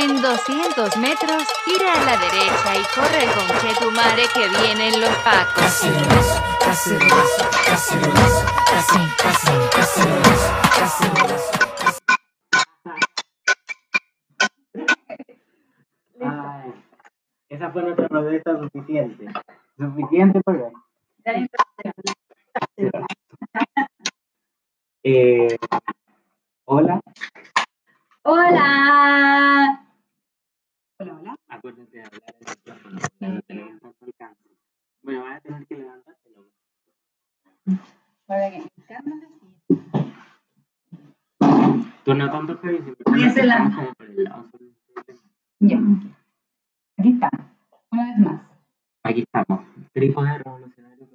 En 200 metros, gira a la derecha y corre con Chetumare que vienen los pacos. Ay, esa fue nuestra protesta suficiente. Suficiente para eh, Hola. Hola. Hola, hola. Acuérdense de hablar en el micrófono, ya no tenemos tanto alcance. Bueno, vas a tener que levantártelo. Para que Carmen Tú no tanto que siempre Y ese la- estamos como por el lado, solo un problema. Ya. Aquí está. Una vez más. Aquí estamos. Trípode revolucionario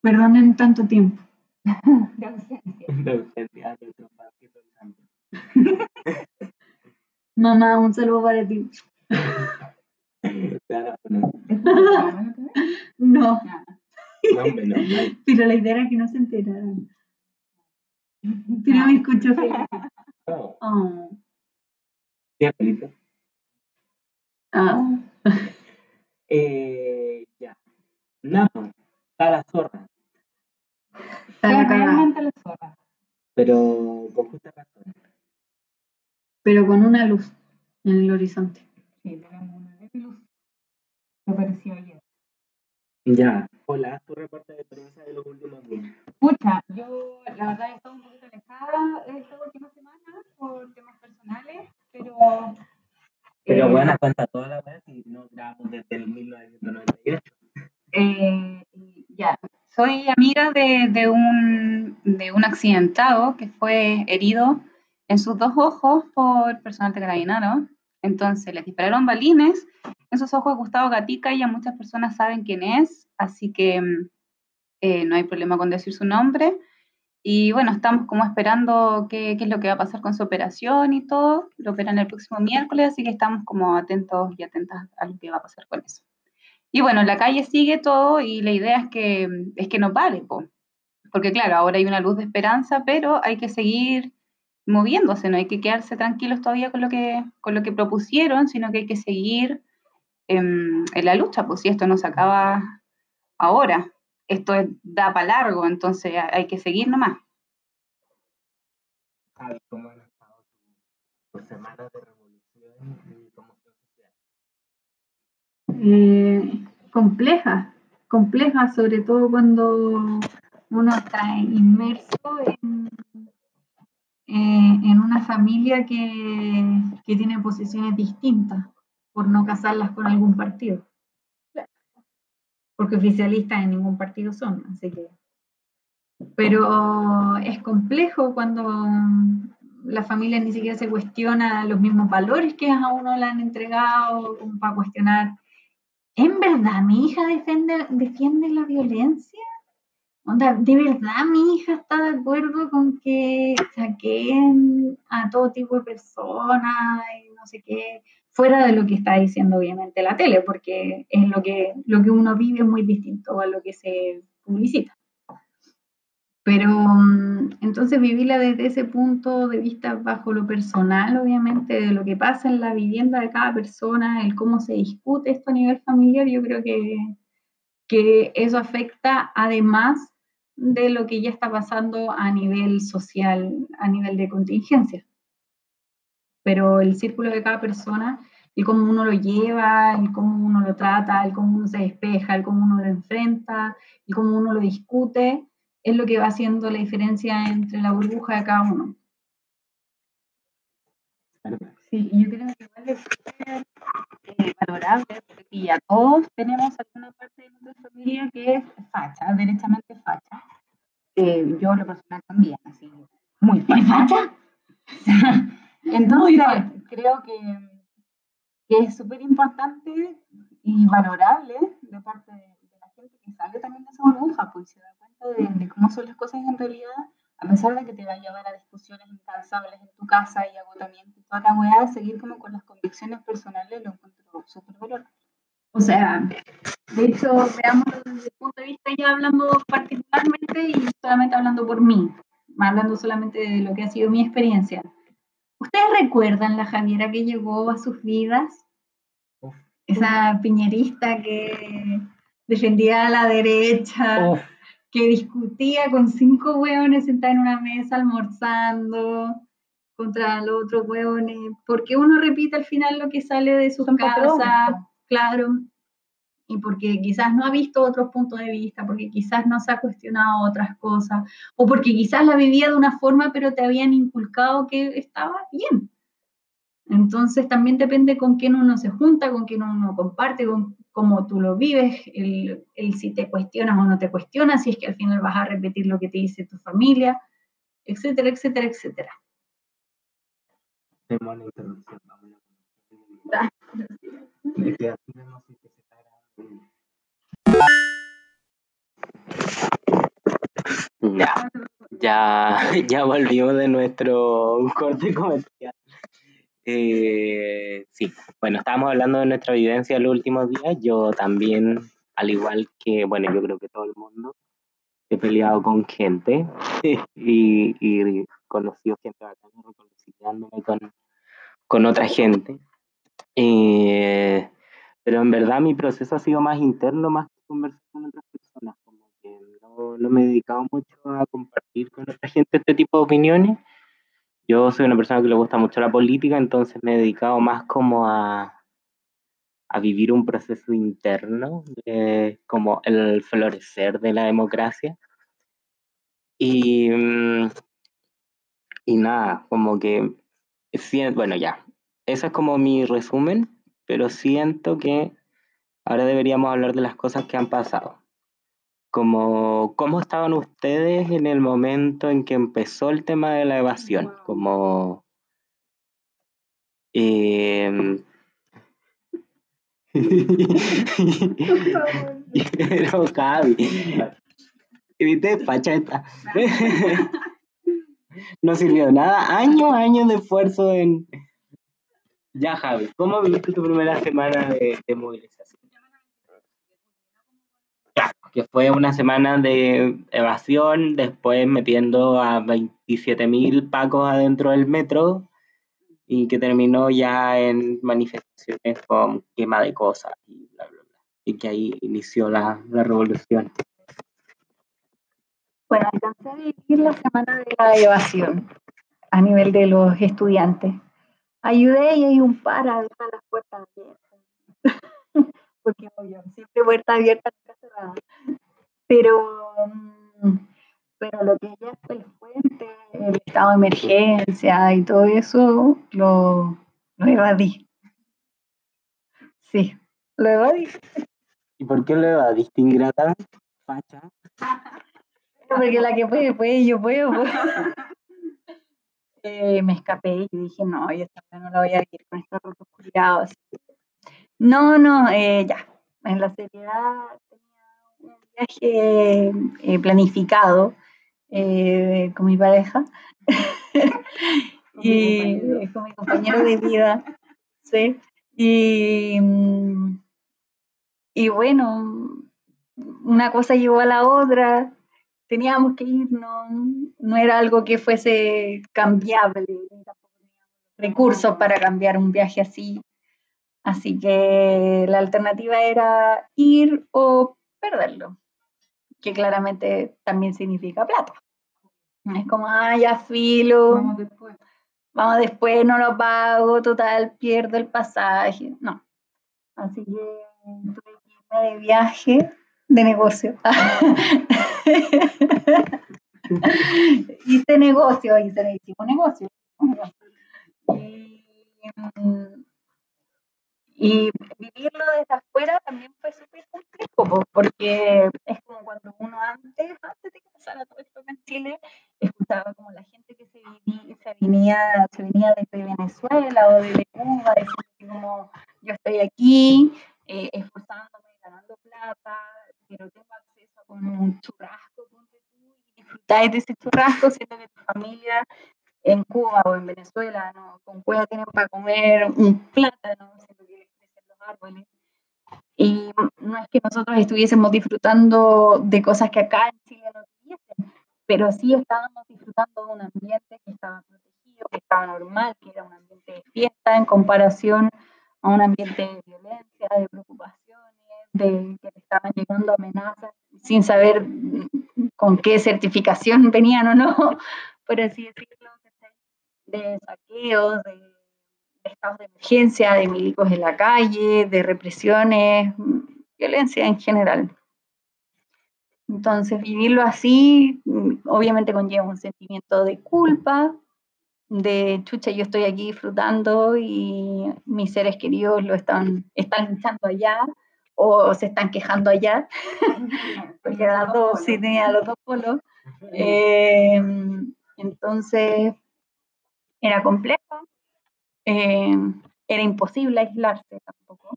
Perdonen tanto tiempo. De ausencia. de ausencia de otro partido del santo. Mamá, un saludo para ti. No, no, no. pero la idea era que no se enteraran. Pero me escucho feliz. No. Oh. ¿Sí, Felipe? Ah. Eh, ya. Napo, está la zorra, Está la Fue cagada. realmente la zorra. pero con justa razón. Pero con una luz en el horizonte. Sí, tenemos una leve luz. Que apareció ayer. Ya. Hola, tu reporte de prensa de los últimos días. Pucha, yo la verdad he estado un poquito alejada esta última semana por temas personales, pero. Pero eh, bueno, cuenta toda la vez y no grabamos desde el 1998. Eh, ya, soy amiga de, un, de un accidentado que fue herido en sus dos ojos por personal de carabinero. Entonces le dispararon balines en sus ojos Gustavo Gatica y ya muchas personas saben quién es, así que mm, eh, no hay problema con decir su nombre. Y bueno, estamos como esperando qué, qué es lo que va a pasar con su operación y todo. Lo operan el próximo miércoles, así que estamos como atentos y atentas a lo que va a pasar con eso. Y bueno, la calle sigue todo y la idea es que, es que no pare, po. porque claro, ahora hay una luz de esperanza, pero hay que seguir moviéndose, no hay que quedarse tranquilos todavía con lo que, con lo que propusieron, sino que hay que seguir em, en la lucha, pues si esto no se acaba ahora, esto es- da para largo, entonces ha- hay que seguir nomás. Javi, ¿cómo han estado tus semanas de revolución y conmoción social? Eh, compleja, compleja, sobre todo cuando uno está inmerso en, eh, en una familia que, que tiene posiciones distintas, por no casarlas con algún partido. Porque oficialistas en ningún partido son, así que. Pero es complejo cuando la familia ni siquiera se cuestiona los mismos valores que a uno le han entregado, para cuestionar ¿En verdad mi hija defiende, defiende la violencia? ¿De verdad mi hija está de acuerdo con que saquen a todo tipo de personas y no sé qué? Fuera de lo que está diciendo obviamente la tele, porque es lo que, lo que uno vive es muy distinto a lo que se publicita. Pero mm, entonces vivirla desde ese punto de vista bajo lo personal, obviamente, de lo que pasa en la vivienda de cada persona, el cómo se discute esto a nivel familiar, yo creo que, que eso afecta además de lo que ya está pasando a nivel social, a nivel de contingencia. Pero el círculo de cada persona, el cómo uno lo lleva, el cómo uno lo trata, el cómo uno se despeja, el cómo uno lo enfrenta, el cómo uno lo discute, es lo que va haciendo la diferencia entre la burbuja de cada uno. Sí, yo creo que igual es súper eh, valorable porque ya todos tenemos alguna parte de nuestra familia que es facha, derechamente facha. Eh, yo lo personal también, así, muy facha. Entonces, creo que, que es súper importante y valorable de parte de, de la gente que sale también de esa burbuja, pues se da de, de cómo son las cosas en realidad, a pesar de que te va a llevar a discusiones incansables en tu casa y agotamiento y toda la weá, seguir como con las convicciones personales lo encuentro súper valorable. O sea, de hecho, veámoslo desde el punto de vista ya hablando particularmente y solamente hablando por mí, hablando solamente de lo que ha sido mi experiencia. ¿Ustedes recuerdan la Javiera que llegó a sus vidas? Uf. Esa piñerista que defendía a la derecha, Uf, que discutía con cinco hueones sentados en una mesa almorzando contra los otros hueones, porque uno repite al final lo que sale de su Son casa, patrones, claro, y porque quizás no ha visto otros puntos de vista, porque quizás no se ha cuestionado otras cosas, o porque quizás la vivía de una forma, pero te habían inculcado que estaba bien. Entonces también depende con quién uno se junta, con quién uno comparte, con cómo tú lo vives, el, el si te cuestionas o no te cuestionas, si es que al final vas a repetir lo que te dice tu familia, etcétera, etcétera, etcétera. interrupción. Ah. Ya, ya, ya volvimos de nuestro corte comercial. Eh, sí, bueno, estábamos hablando de nuestra vivencia los últimos días. Yo también, al igual que, bueno, yo creo que todo el mundo, he peleado con gente y, y conocido gente bacana, reconciliándome con, otra gente. Eh, pero en verdad mi proceso ha sido más interno, más que conversar con otras personas. Como que no me he dedicado mucho a compartir con otra gente este tipo de opiniones. Yo soy una persona que le gusta mucho la política, entonces me he dedicado más como a, a vivir un proceso interno, de, como el florecer de la democracia. Y, mm, y nada, como que, bueno, ya, ese es como mi resumen, pero siento que ahora deberíamos hablar de las cosas que han pasado. Como, ¿cómo estaban ustedes en el momento en que empezó el tema de la evasión? Como, em, Pero Javi, ¿viste? Pacheta. No sirvió nada. Años, años de esfuerzo en. Ya, Javi, ¿cómo viviste tu primera semana de movilización? Que fue una semana de evasión, después metiendo a 27.000 pacos adentro del metro y que terminó ya en manifestaciones con quema de cosas y bla, bla, bla. Y que ahí inició la, la revolución. Bueno, alcancé a vivir la semana de la evasión a nivel de los estudiantes. Ayudé y hay un para a las puertas abiertas. Porque obvio, siempre puerta abierta, nunca cerrada. Pero, mm, pero lo que ya fue el puente, el estado de emergencia y todo eso, lo, lo evadí. Sí, lo evadí. ¿Y por qué lo evadiste, ingrata? Facha. Porque la que puede, puede, yo puedo. Eh, me escapé y dije, no, yo esta no la voy a vivir con estos rotos culiados. No, no, eh, ya. En la seriedad tenía un viaje eh, planificado eh, con mi pareja y con mi compañero de vida, sí. Y, mm, y bueno, una cosa llevó a la otra, teníamos que irnos, no era algo que fuese cambiable, recursos para cambiar un viaje así. Así que la alternativa era ir o perderlo, que claramente también significa plata. Es como, ah, ya filo, Vamos después. vamos después, no lo pago, total, pierdo el pasaje. No. Así que tuve que irme de viaje, de negocio. hice negocio, hice, hicimos negocio. Y, mm, y vivirlo desde afuera también fue súper complejo, po, porque es como cuando uno antes, antes de que pasara todo esto en Chile, escuchaba como la gente que se, vivi- se venía, se venía desde Venezuela o desde Cuba, así como yo estoy aquí, eh, esforzándome, ganando plata, pero tengo acceso a un churrasco, y disfrutáis de ese churrasco, siendo que tu familia en Cuba o en Venezuela, no, con cueva tienen para comer un plátano, que nosotros estuviésemos disfrutando de cosas que acá en Chile no tuviesen, pero sí estábamos disfrutando de un ambiente que estaba protegido, que estaba normal, que era un ambiente de fiesta en comparación a un ambiente de violencia, de preocupaciones, de que le estaban llegando amenazas sin saber con qué certificación venían o no, por así decirlo, de saqueos, de, estados de emergencia, de milicos en la calle, de represiones, violencia en general. Entonces, vivirlo así, obviamente conlleva un sentimiento de culpa, de chucha, yo estoy aquí disfrutando y mis seres queridos lo están, están luchando allá o se están quejando allá, porque dos, sí tenía los dos polos. Entonces, era complejo, em, era imposible aislarse tampoco.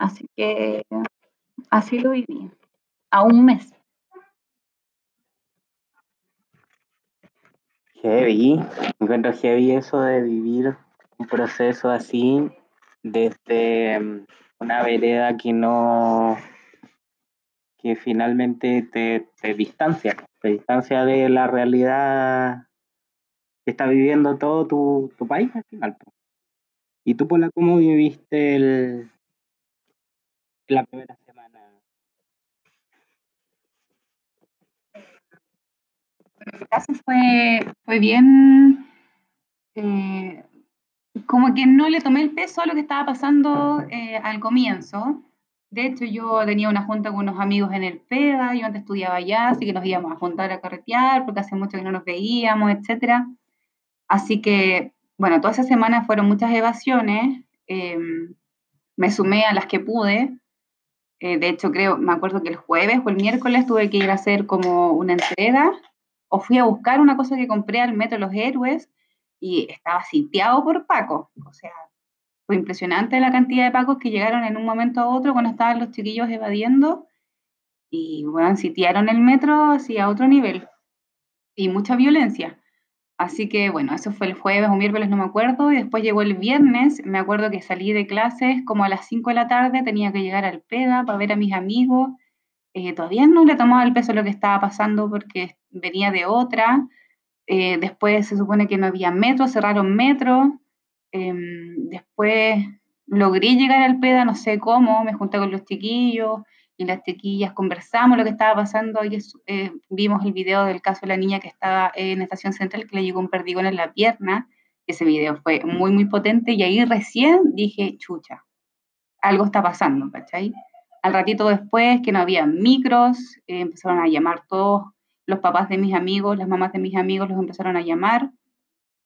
Así que así lo viví, a un mes. Heavy, encuentro heavy eso de vivir un proceso así desde em, una vereda que no, que finalmente te, te distancia, te distancia de la realidad que está viviendo todo tu, tu país al final. ¿Y tú, Pola, cómo viviste el, la primera semana? En mi caso fue, fue bien, eh, como que no le tomé el peso a lo que estaba pasando eh, al comienzo. De hecho, yo tenía una junta con unos amigos en el PEDA, yo antes estudiaba allá, así que nos íbamos a juntar a carretear, porque hace mucho que no nos veíamos, etc. Así que, bueno, toda esa semana fueron muchas evasiones, em, me sumé a las que pude. Eh, de hecho, creo, me acuerdo que el jueves o el miércoles tuve que ir a hacer como una entrega, o fui a buscar una cosa que compré al Metro Los Héroes, y estaba sitiado por Paco. O sea, fue impresionante la cantidad de Pacos que llegaron en un momento a otro cuando estaban los chiquillos evadiendo y, bueno, sitiaron el metro así a otro nivel y mucha violencia. Así que, bueno, eso fue el jueves o miércoles, no me acuerdo, y después llegó el viernes, me acuerdo que salí de clases como a las 5 de la tarde, tenía que llegar al PEDA para ver a mis amigos, eh, todavía no le tomaba el peso lo que estaba pasando porque venía de otra, eh, después se supone que no había metro, cerraron metro. Em, después logré llegar al PEDA, no sé cómo, me junté con los chiquillos y las chiquillas conversamos lo que estaba pasando. Y eh, vimos el video del caso de la niña que estaba en Estación Central, que le llegó un perdigón en la pierna. Ese video fue muy, muy potente y ahí recién dije, chucha, algo está pasando, ¿cachai? Al ratito después, que no había micros, eh, empezaron a llamar todos los papás de mis amigos, las mamás de mis amigos los empezaron a llamar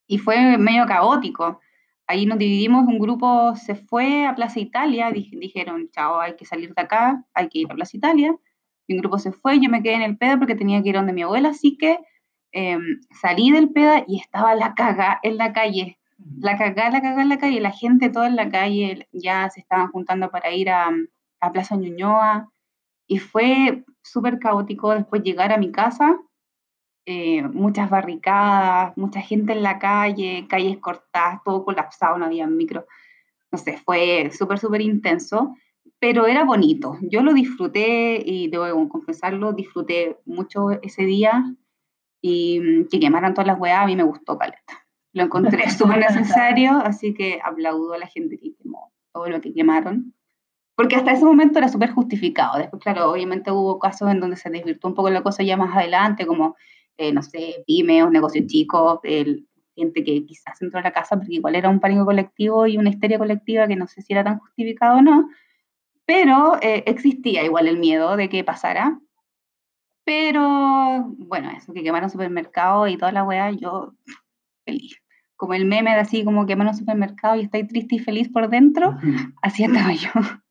y fue medio caótico. Ahí nos dividimos, un grupo se fue a Plaza Italia, dijeron, chao, hay que salir de acá, hay que ir a Plaza Italia. Y un grupo se fue, yo me quedé en el PEDA porque tenía que ir donde mi abuela, así que em, salí del PEDA y estaba la caga en la calle. La caga, la caga en la calle, la gente toda en la calle ya se estaban juntando para ir a, a Plaza Ñuñoa. Y fue súper caótico después llegar a mi casa, eh, muchas barricadas, mucha gente en la calle, calles cortadas, todo colapsado, no había micro. No sé, fue súper, súper intenso, pero era bonito. Yo lo disfruté y debo confesarlo, disfruté mucho ese día y mm, que quemaran todas las weas, a mí me gustó caleta. Lo encontré súper necesario, así que aplaudo a la gente que quemó todo lo que quemaron porque hasta ese momento era súper justificado. Después, claro, obviamente hubo casos en donde se desvirtuó un poco la cosa ya más adelante, como, eh, no sé, pymes, negocios chicos, el, gente que quizás entró a la casa porque igual era un pánico colectivo y una histeria colectiva que no sé si era tan justificado o no, pero eh, existía igual el miedo de que pasara. Pero, bueno, eso, que quemaron supermercados y toda la weá, yo feliz. Como el meme de así, como quemaron supermercado y estoy triste y feliz por dentro, así estaba yo.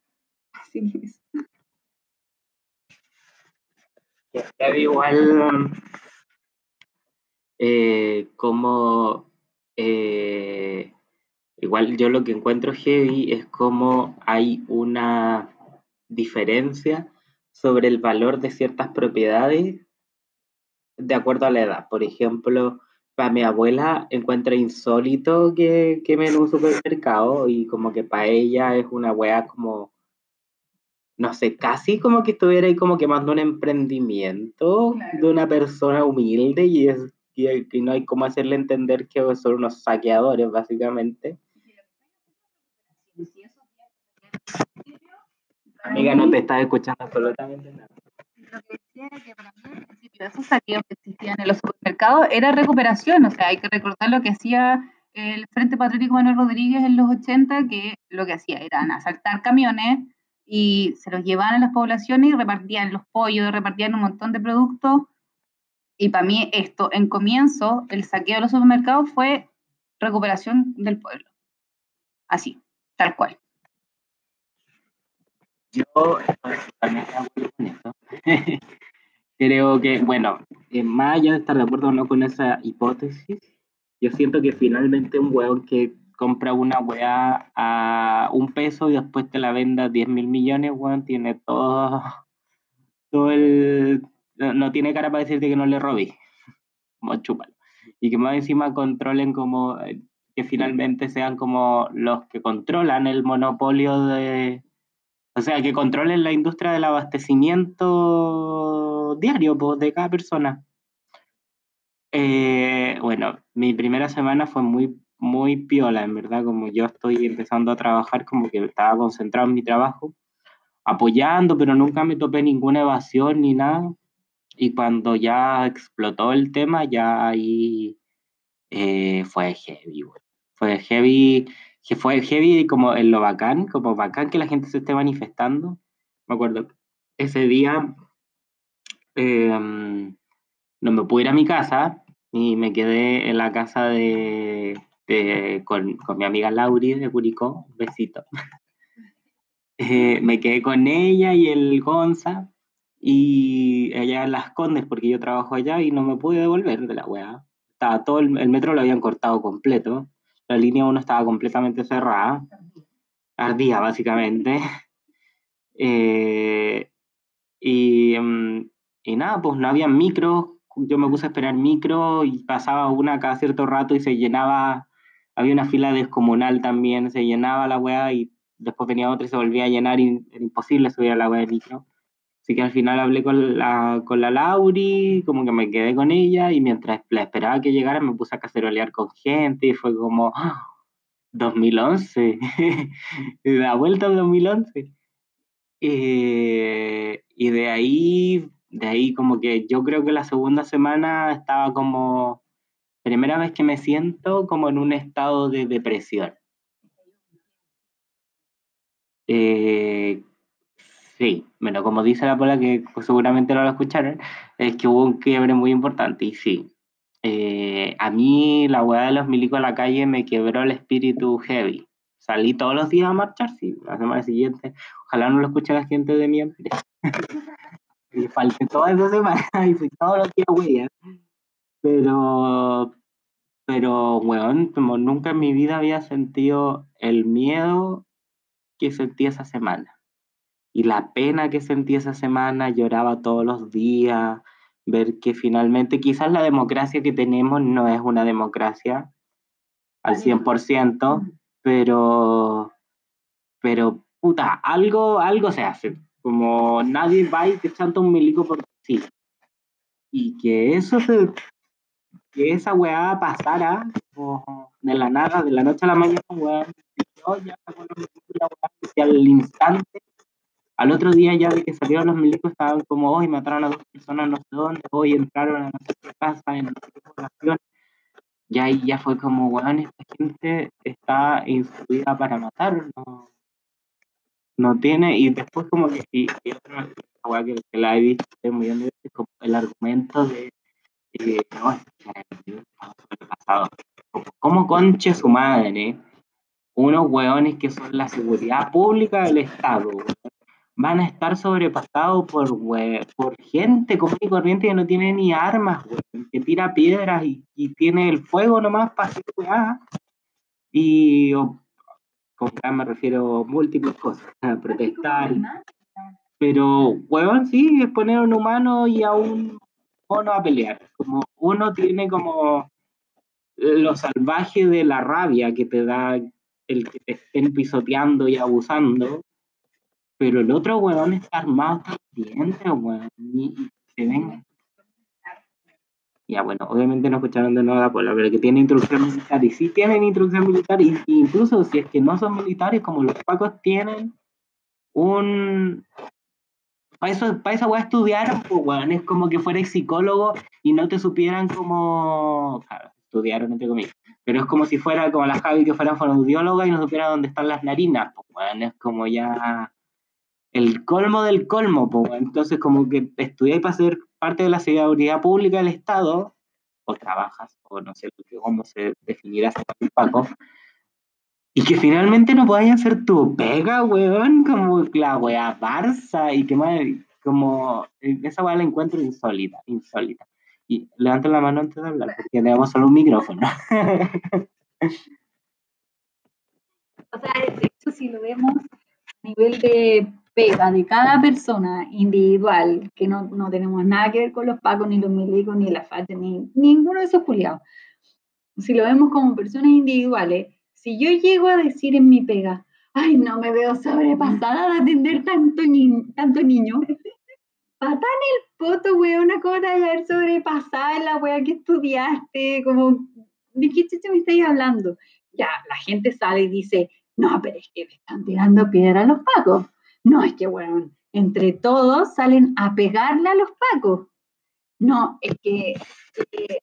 igual eh, como eh, igual yo lo que encuentro heavy es como hay una diferencia sobre el valor de ciertas propiedades de acuerdo a la edad. Por ejemplo, para mi abuela encuentra insólito que, que en un supermercado y como que para ella es una wea como no sé, casi como que estuviera ahí como quemando un emprendimiento de una persona humilde y es que, que no hay cómo hacerle entender que son unos saqueadores, básicamente. Amiga, no te estás escuchando absolutamente nada. Lo que decía era que para mí, al principio, esos saqueos que existían en los supermercados era recuperación. O sea, hay que recordar lo que hacía el Frente Patriótico Manuel Rodríguez en los 80, que lo que hacía era asaltar camiones y se los llevaban a las poblaciones y repartían los pollos, repartían un montón de productos. Y para mí esto, en comienzo, el saqueo de los supermercados fue recuperación del pueblo. Así, tal cual. Yo estoy totalmente de acuerdo con eso. Creo que, bueno, eh, más allá de estar de acuerdo o no con esa hipótesis, yo siento que finalmente un weón que compra una weá a un peso y después te la venda a 10 mil millones, weón, tiene todo, todo el... No tiene cara para decirte que no le robé. Como chúpalo. Y que más encima controlen como... Eh, que finalmente sean como los que controlan el monopolio de... O sea, que controlen la industria del abastecimiento diario pues, de cada persona. Eh, bueno, mi primera semana fue muy, muy piola, en verdad, como yo estoy empezando a trabajar, como que estaba concentrado en mi trabajo, apoyando, pero nunca me topé ninguna evasión ni nada. Y cuando ya explotó el tema, ya ahí eh, fue heavy, Fue heavy, que fue heavy como en lo bacán, como bacán que la gente se esté manifestando. Me acuerdo, ese día em, no me pude ir a mi casa, y me quedé en la casa de, con, mi amiga Lauri de Curicó, besito. Eh, me quedé con ella y el Gonza y allá en Las Condes porque yo trabajo allá y no me pude devolver de la weá. Estaba todo el, metro lo habían cortado completo. La línea 1 estaba completamente cerrada. Ardía, básicamente. Eh, y, mm, y nada, pues no había micros yo me puse a esperar micro y pasaba una cada cierto rato y se llenaba, había una fila descomunal también, se llenaba la weá y después venía otra y se volvía a llenar y era imposible subir a la weá de micro. Así que al final hablé con la, con la Lauri, como que me quedé con ella y mientras la esperaba que llegara me puse a cacerolear con gente y fue como, 2011, la vuelta al 2011. Eh, y de ahí de ahí como que yo creo que la segunda semana estaba como, primera vez que me siento como en un estado de depresión. Eh, sí, bueno, como dice la pola, que seguramente no lo escucharon, es que hubo un quiebre muy importante y sí. Eh, a mí la hueá de los milicos a la calle me quebró el espíritu heavy. Salí todos los días a marchar, sí, la semana siguiente. Ojalá no lo escuche la gente de mi empresa. y falté toda esa semana y fui todos los días, güey. Pero, pero, weón, como nunca en mi vida había sentido el miedo que sentí esa semana. Y la pena que sentí esa semana, lloraba todos los días, ver que finalmente quizás la democracia que tenemos no es una democracia al 100%, pero, pero, puta, algo, algo se hace. Como nadie va y te chanta un milico porque sí. Y que eso se, que esa weá pasara de la nada, de la noche a la mañana, weá, yo ya y al instante, al otro día ya de que salieron los milicos estaban como, hoy mataron a dos personas no sé dónde, hoy entraron a nuestra casa en nuestra población. Y ahí ya fue como, weón, esta gente está instruida para matar, no, no tiene, y después como que, y, otra cosa que, que, la he visto muy bien, es como el argumento de, eh, no, es pasado. Como conche su madre, unos hueones que son la seguridad pública del Estado, van a estar sobrepasados por, por gente común y corriente que no tiene ni armas, que tira piedras y, y, tiene el fuego nomás para hacer Y con me refiero a múltiples cosas, a protestar. Pero, huevón, sí, es poner a un humano y a un mono a pelear. Como uno tiene como lo salvaje de la rabia que te da el que te estén pisoteando y abusando, pero el otro huevón está armado también, huevón, y se ven Ya, bueno, obviamente no escucharon de nuevo la pola, pero que tiene instrucción militar. Y sí tienen instrucción militar, y, y incluso si es que no son militares, como los pacos tienen un... Para eso, para esa weá estudiaron, pues weón, es como que fueras psicólogo y no te supieran como... Claro, estudiaron entre comillas. Pero es como si fuera como la Javi que fuera fonoaudióloga y no supiera dónde están las narinas, pues weón, es como ya el colmo del colmo, pues. Entonces como que estudiáis para ser parte de la seguridad pública del Estado, o trabajas, o no sé cómo se definirá ese Paco, y que finalmente no podáis hacer tu pega, weón, como la wea Barça, y que más, como, esa wea la encuentro insólita, insólita. Y levanten la mano antes de hablar, porque tenemos solo un micrófono. o sea, de hecho, si lo vemos a nivel de pega de cada persona individual, que no, no tenemos nada que ver con los pacos, ni los milicos, ni la FAT, ni ninguno de esos culiados. Si lo vemos como personas individuales, si yo llego a decir en mi pega, ay, no me veo sobrepasada de atender tanto, ni tanto niño, patán el poto, weón, una cosa de haber sobrepasado la weá que estudiaste, como, ¿de qué chucha me estáis hablando? Ya, la gente sale y dice, no, pero es que me están tirando piedra a los pacos. No, es que, weón, entre todos salen a pegarle a los pacos. No, es que, eh,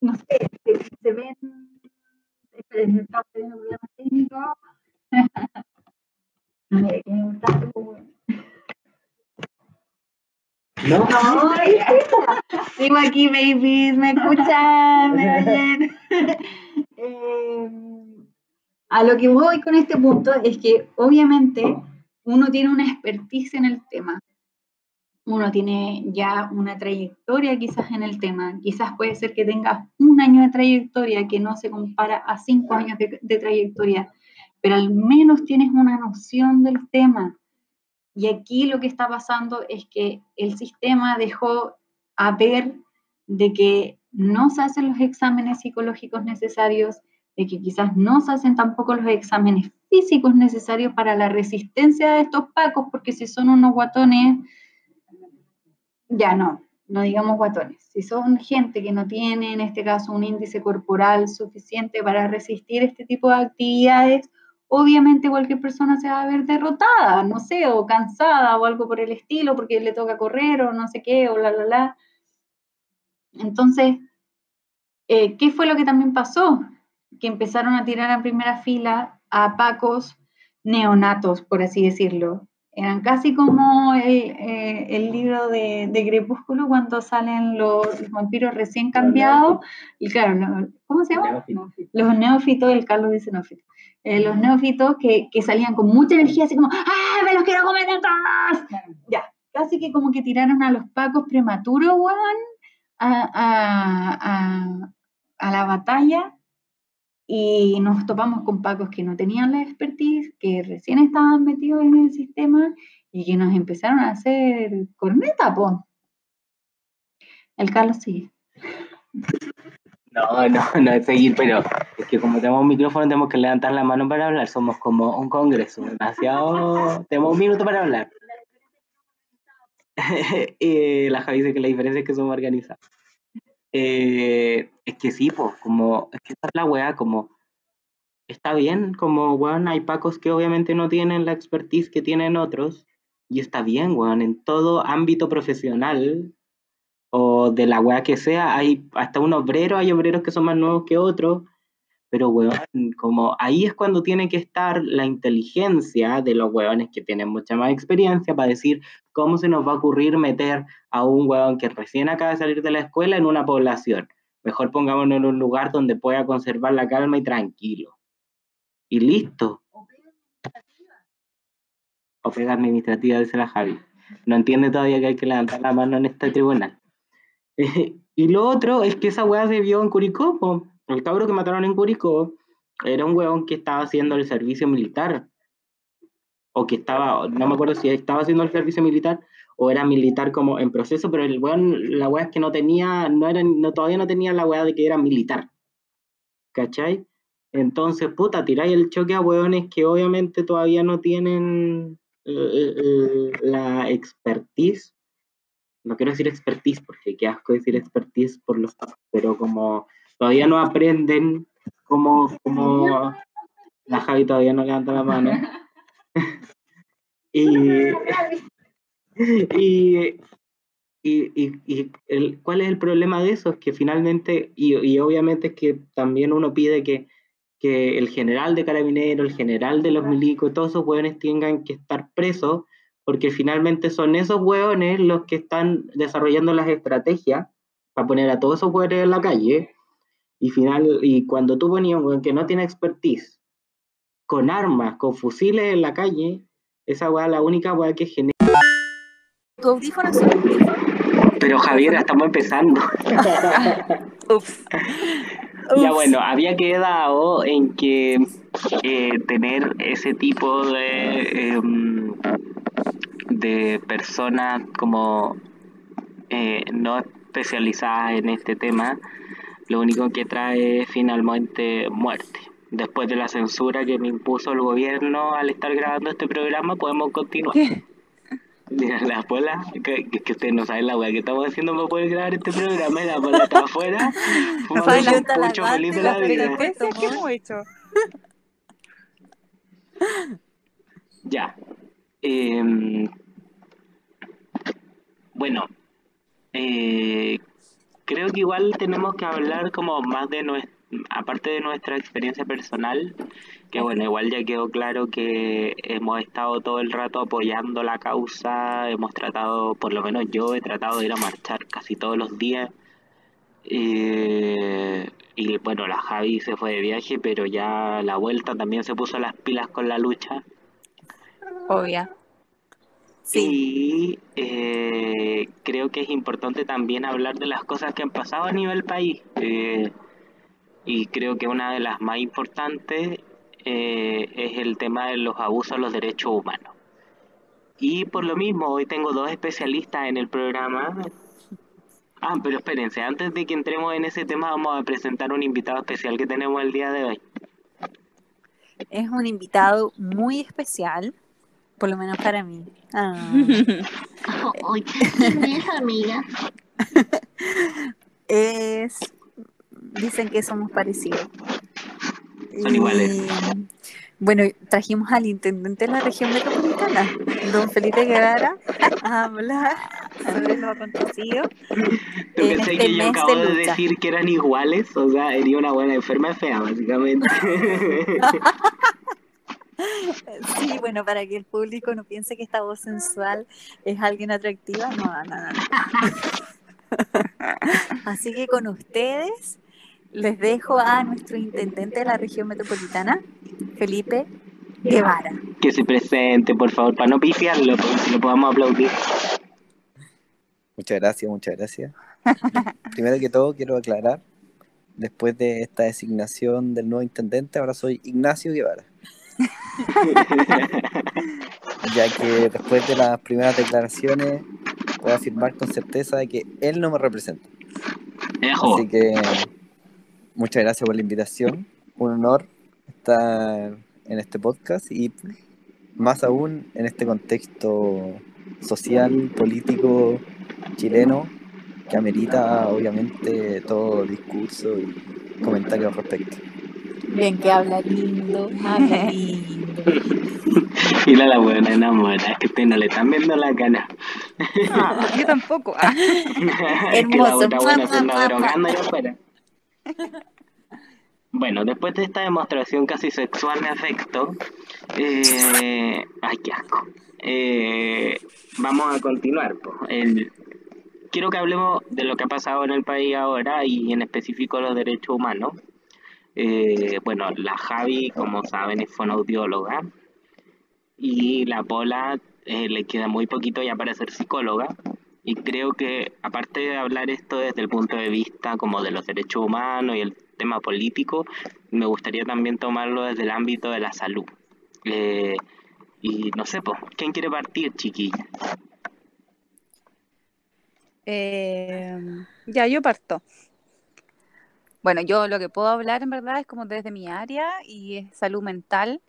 no sé, se, se ven no, no, Sigo aquí, babies, me escuchan, me oyen. eh, a lo que voy con este punto es que obviamente uno tiene una expertise en el tema uno tiene ya una trayectoria quizás en el tema, quizás puede ser que tengas un año de trayectoria que no se compara a cinco años de, trayectoria, pero al menos tienes una noción del tema. Y aquí lo que está pasando es que el sistema dejó a ver de que no se hacen los exámenes psicológicos necesarios, de que quizás no se hacen tampoco los exámenes físicos necesarios para la resistencia de estos pacos, porque si son unos guatones, ya no, no digamos guatones. Si son gente que no tiene, en este caso, un índice corporal suficiente para resistir este tipo de actividades, obviamente cualquier persona se va a ver derrotada, no sé, o cansada o algo por el estilo, porque le toca correr o no sé qué, o la, la, la. Entonces, eh, ¿qué fue lo que también pasó? Que empezaron a tirar a primera fila a pacos neonatos, por así decirlo, eran casi como eh, el, libro de, de, Crepúsculo cuando salen los, vampiros recién cambiados. Y claro, ¿cómo se llama? Los neófitos, el Carlos dice neófito. Eh, los neófitos que, que, salían con mucha energía, así como, ¡ah, me los quiero comer todos! Ya, casi que como que tiraron a los pacos prematuros, weón, a, a, a, a la batalla y nos topamos con pacos que no tenían la expertise, que recién estaban metidos en el sistema y que nos empezaron a hacer corneta, po. El Carlos sí. No, no, no es seguir, pero es que como tenemos un micrófono tenemos que levantar la mano para hablar, somos como un congreso, demasiado, tenemos un minuto para hablar. y la dice que la diferencia es que somos organizados. Eh, es que sí, pues, como, es que esta es la weá, como, está bien, como, weón, hay pacos que obviamente no tienen la expertise que tienen otros, y está bien, weón, en todo ámbito profesional, o de la weá que sea, hay hasta un obrero, hay obreros que son más nuevos que otros, pero, weón, como ahí es cuando tiene que estar la inteligencia de los weones que tienen mucha más experiencia para decir cómo se nos va a ocurrir meter a un weón que recién acaba de salir de la escuela en una población. Mejor pongámonos en un lugar donde pueda conservar la calma y tranquilo. Y listo. O pega administrativa, dice la Javi. No entiende todavía que hay que levantar la mano en este tribunal. y lo otro es que esa weá se vio en Curicó. El cabro que mataron en Curicó era un weón que estaba haciendo el servicio militar. O que estaba, no me acuerdo si estaba haciendo el servicio militar o era militar como en proceso, pero el weón, la weá es que no tenía, no era, no, todavía no tenía la weá de que era militar. ¿Cachai? Entonces, puta, tiráis el choque a weones que obviamente todavía no tienen la expertise no quiero decir expertise, porque qué asco decir expertise por los pero como todavía no aprenden como, como la Javi todavía no levanta la mano. y, y, y, y el, ¿cuál es el problema de eso? Es que finalmente, y, y obviamente es que también uno pide que, que el general de carabineros, el general de los milicos, todos esos hueones tengan que estar presos, porque finalmente son esos hueones los que están desarrollando las estrategias para poner a todos esos hueones en la calle. Y, final, y cuando tú ponías un que no tiene expertise, con armas, con fusiles en la calle, esa hueá es la única hueá que genera. ¿Tu audífono es? Pero Javier, estamos empezando. Ups. Ya Ups. bueno, había quedado en que eh, tener ese tipo de, em, de personas como eh, no especializadas en este tema, lo único que trae es finalmente muerte. Después de la censura que me impuso el gobierno al estar grabando este programa, podemos continuar. Mira, la pola, que, que, que ustedes no saben la weá que estamos haciendo para poder grabar este programa, y la pola está afuera, fumando un pucho feliz de la la vida. frecuencia. ¿Qué hemos hecho? Ya. Em, bueno, eh, creo que igual tenemos que hablar como más de nuestra, aparte de nuestra experiencia personal, que bueno, igual ya quedó claro que hemos estado todo el rato apoyando la causa, hemos tratado, por lo menos yo he tratado de ir a marchar casi todos los días. Eh, y bueno, la Javi se fue de viaje, pero ya la vuelta también se puso las pilas con la lucha. Obvia. Sí. Y eh, creo que es importante también hablar de las cosas que han pasado a nivel país. Eh, y creo que una de las más importantes eh, es el tema de los abusos a los derechos humanos. Y por lo mismo, hoy tengo dos especialistas en el programa. Ah, pero espérense, antes de que entremos en ese tema, vamos a presentar un invitado especial que tenemos el día de hoy. Es un invitado muy especial, por lo menos para mí. Ah. Ay, ¿quién es, amiga? Es. Dicen que somos parecidos. Son iguales. Bueno, trajimos al intendente de la región metropolitana, don Felipe Guevara, a hablar sobre lo acontecido. ¿Tú En pensé este que yo mes acabo de de decir que eran iguales? O sea, sería una buena enferma fea, básicamente. Sí, bueno, para que el público no piense que esta voz sensual es alguien atractiva, no, no, no. no. Así que con ustedes les dejo a nuestro intendente de la región metropolitana, Felipe Guevara. que se presente, por favor, para no pifiarlo, porque si lo podamos aplaudir. Muchas gracias, muchas gracias. Primero que todo, quiero aclarar, después de esta designación del nuevo intendente, ahora soy Ignacio Guevara, ya que después de las primeras declaraciones puedo afirmar con certeza de que él no me representa. Ejo. Así que muchas gracias por la invitación, un honor estar en este podcast y más aún en este contexto social, político chileno que amerita obviamente todo discurso y comentario al respecto. Bien que habla lindo, habla lindo. Mira la buena enamorada, es que ustedes no le están viendo la cara. Ah, yo tampoco. Ah, es que la otra buena se anda drogando allá afuera. Bueno, después de esta demostración casi sexual de afecto, eh, ay, qué asco. Eh, vamos a continuar. po. El- quiero que hablemos de lo que ha pasado en el país ahora y en específico los derechos humanos. Eh, bueno, la Javi, como saben, es fonoaudióloga y la Pola eh, le queda muy poquito ya para ser psicóloga. Y creo que aparte de hablar esto desde el punto de vista como de los derechos humanos y el tema político, me gustaría también tomarlo desde el ámbito de la salud. Eh, y no sé, pues, ¿quién quiere partir, chiquilla? eh, ya, yo parto. Bueno, yo lo que puedo hablar en verdad es como desde mi área y es salud mental.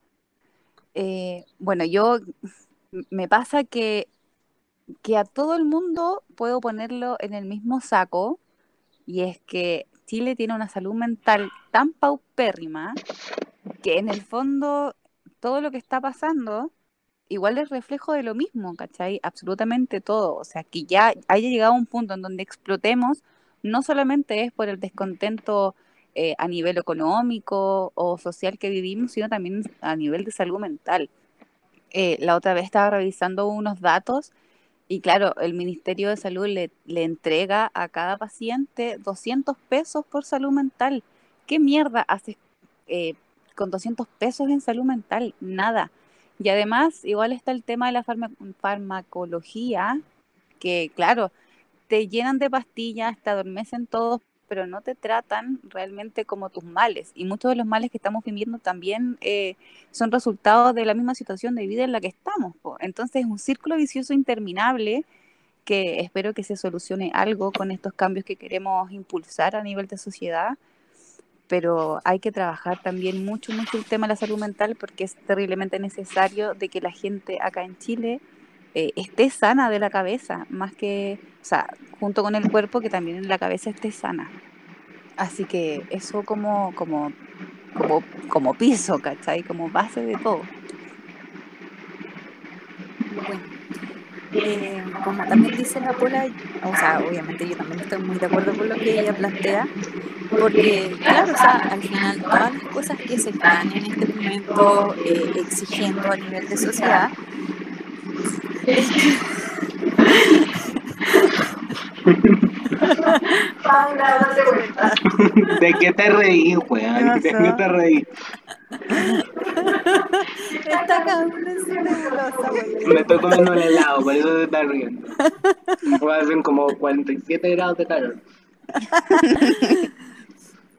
Eh, bueno, yo me pasa que que a todo el mundo puedo ponerlo en el mismo saco, y es que Chile tiene una salud mental tan paupérrima que en el fondo todo lo que está pasando igual es reflejo de lo mismo, ¿cachai? Absolutamente todo. O sea, que ya haya llegado un punto en donde explotemos, no solamente es por el descontento eh, a nivel económico o social que vivimos, sino también a nivel de salud mental. Eh, la otra vez estaba revisando unos datos y claro, el Ministerio de Salud le, entrega a cada paciente 200 pesos por salud mental. ¿Qué mierda haces eh, con 200 pesos en salud mental? Nada. Y además, igual está el tema de la farma- farmacología, que claro, te llenan de pastillas, te adormecen todos, pero no te tratan realmente como tus males. Y muchos de los males que estamos viviendo también eh, son resultados de la misma situación de vida en la que estamos. po. Entonces es un círculo vicioso interminable que espero que se solucione algo con estos cambios que queremos impulsar a nivel de sociedad. Pero hay que trabajar también mucho, mucho el tema de la salud mental porque es terriblemente necesario de que la gente acá en Chile eh, esté sana de la cabeza, más que, o sea, junto con el cuerpo, que también la cabeza esté sana. Así que eso como, como, como, como piso, ¿cachai? Como base de todo. Bueno, eh, como también dice la Pola, o sea, obviamente yo también estoy muy de acuerdo con lo que ella plantea, porque, claro, o sea, al final todas las cosas que se están en este momento eh, exigiendo a nivel de sociedad, Paula, date cuenta. ¿De qué te reí, weón? ¿De qué te reí? Uno en su nebulosa. Me estoy comiendo el helado, por eso se está riendo. Hacer como 47 grados de calor.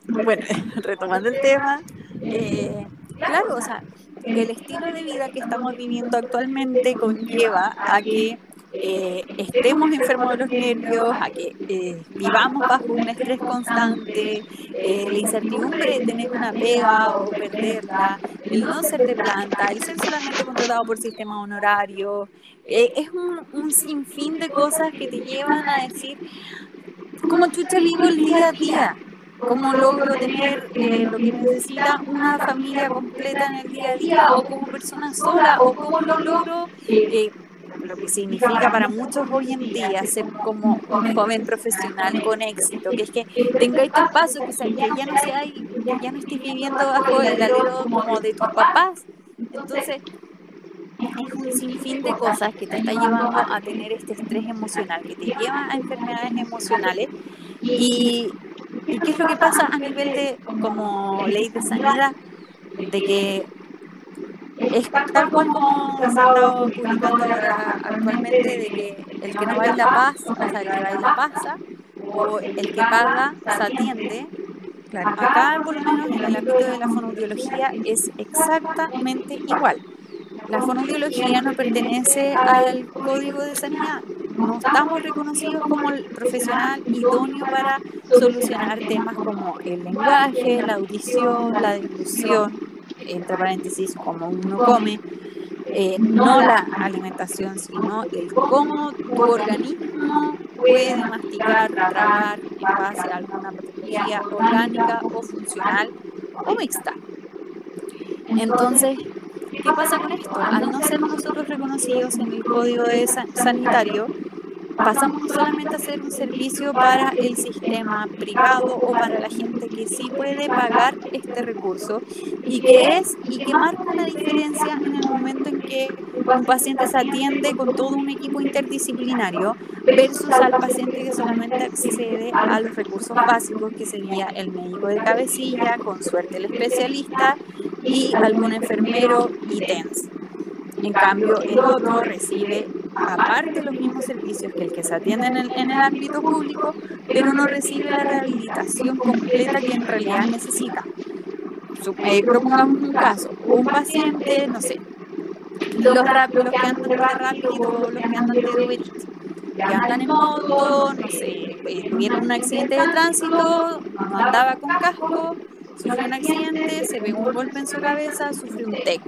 Bueno, retomando el tema, eh, claro, o sea, el estilo de vida que estamos viviendo actualmente conlleva a que eh, estemos enfermos de los nervios, a que eh, vivamos bajo un estrés constante, eh, la incertidumbre de tener una pega o perderla, el no ser de planta, el ser solamente contratado por sistema honorario, es un, sinfín de cosas que te llevan a decir, ¿cómo chucha vivo el día a día? ¿Cómo logro tener eh, lo que necesita una familia completa en el día a día? ¿O como persona sola? ¿O cómo lo logro? eh, lo que significa para muchos hoy en día ser como un joven profesional con éxito, que es que tengáis tu paso, que, sea- que ya no seáis, ya no estés viviendo bajo el alero como de tus papás. Entonces, es un sinfín de cosas que te está llevando a tener este estrés emocional, que te lleva a enfermedades emocionales. Y, ¿y qué es lo que pasa a nivel de como ley de sanidad? De que es tal cual como se ha estado publicando actualmente de que el que no baila pasa, o sea, el que baila pasa, o el que paga se atiende. Claro. Acá, por lo menos en el ámbito de la fonoaudiología, es exactamente igual. La fonoaudiología no pertenece al código de sanidad. No estamos reconocidos como el profesional idóneo para solucionar temas como el lenguaje, la audición, la deglución, entre paréntesis, cómo uno come, eh, no la alimentación, sino el cómo tu organismo puede masticar, tragar en base a alguna patología orgánica o funcional o mixta. Entonces, ¿qué pasa con esto? Al no ser nosotros reconocidos en el código de sa- sanitario, pasamos solamente a ser un servicio para el sistema privado o para la gente que sí puede pagar este recurso y que es y que marca la diferencia en el momento en que un paciente se atiende con todo un equipo interdisciplinario versus al paciente que solamente accede a los recursos básicos que sería el médico de cabecilla, con suerte el especialista y algún enfermero y TENS. En cambio, el otro recibe aparte los mismos servicios que el que se atiende en el, ámbito público, pero no recibe la rehabilitación completa que en realidad necesita. Eh, propongamos un caso, un paciente, no sé, los, los que andan de rápido, los que andan de Uber que andan en moto, no sé, eh, tuvieron un accidente de tránsito, andaba con casco, sufrió un accidente, se pegó un golpe en su cabeza, sufrió un TEC.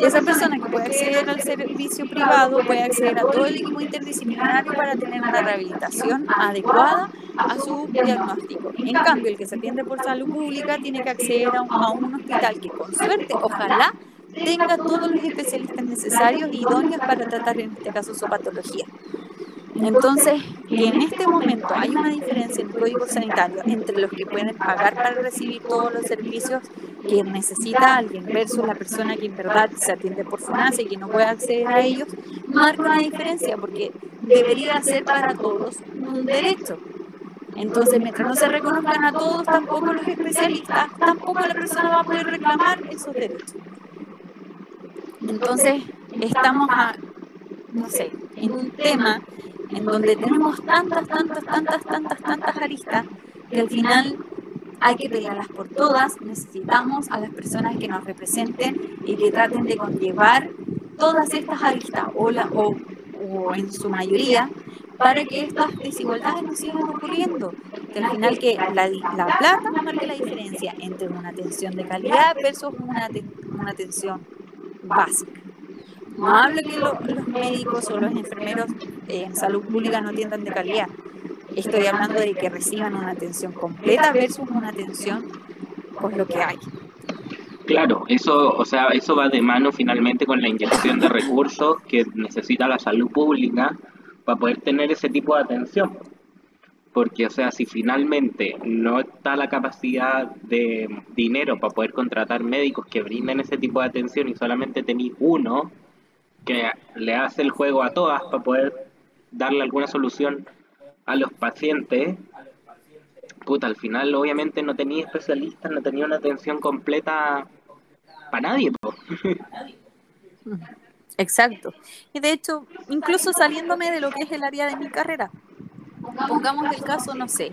Esa persona que puede acceder al servicio privado puede acceder a todo el equipo interdisciplinario para tener una rehabilitación adecuada a su diagnóstico. En cambio, el que se atiende por salud pública tiene que acceder a un, hospital que con suerte, ojalá, tenga todos los especialistas necesarios y idóneos para tratar en este caso su patología. Entonces, que en este momento hay una diferencia en el código sanitario entre los que pueden pagar para recibir todos los servicios que necesita alguien versus la persona que en verdad se atiende por FUNASA y que no puede acceder a ellos, marca una diferencia porque debería ser para todos un derecho. Entonces, mientras no se reconozcan a todos, tampoco los especialistas, tampoco la persona va a poder reclamar esos derechos. Entonces, estamos a, no sé, en un tema en donde tenemos tantas, tantas, tantas, tantas, tantas aristas que al final hay que pelearlas por todas, necesitamos a las personas que nos representen y que traten de conllevar todas estas aristas o, la, o, o en su mayoría para que estas desigualdades no sigan ocurriendo. Que al final que la, la plata marque la diferencia entre una atención de calidad versus una, una atención básica. No hablo que lo, los médicos o los enfermeros en salud pública no atiendan de calidad. Estoy hablando de que reciban una atención completa versus una atención con lo que hay. Claro, eso, o sea, eso va de mano finalmente con la inyección de recursos que necesita la salud pública para poder tener ese tipo de atención. Porque, o sea, si finalmente no está la capacidad de dinero para poder contratar médicos que brinden ese tipo de atención y solamente tenéis uno que le hace el juego a todas para poder darle alguna solución a los pacientes, puta, al final obviamente no tenía especialistas, no tenía una atención completa para nadie. po. Exacto. Y de hecho, incluso saliéndome de lo que es el área de mi carrera, pongamos el caso, no sé,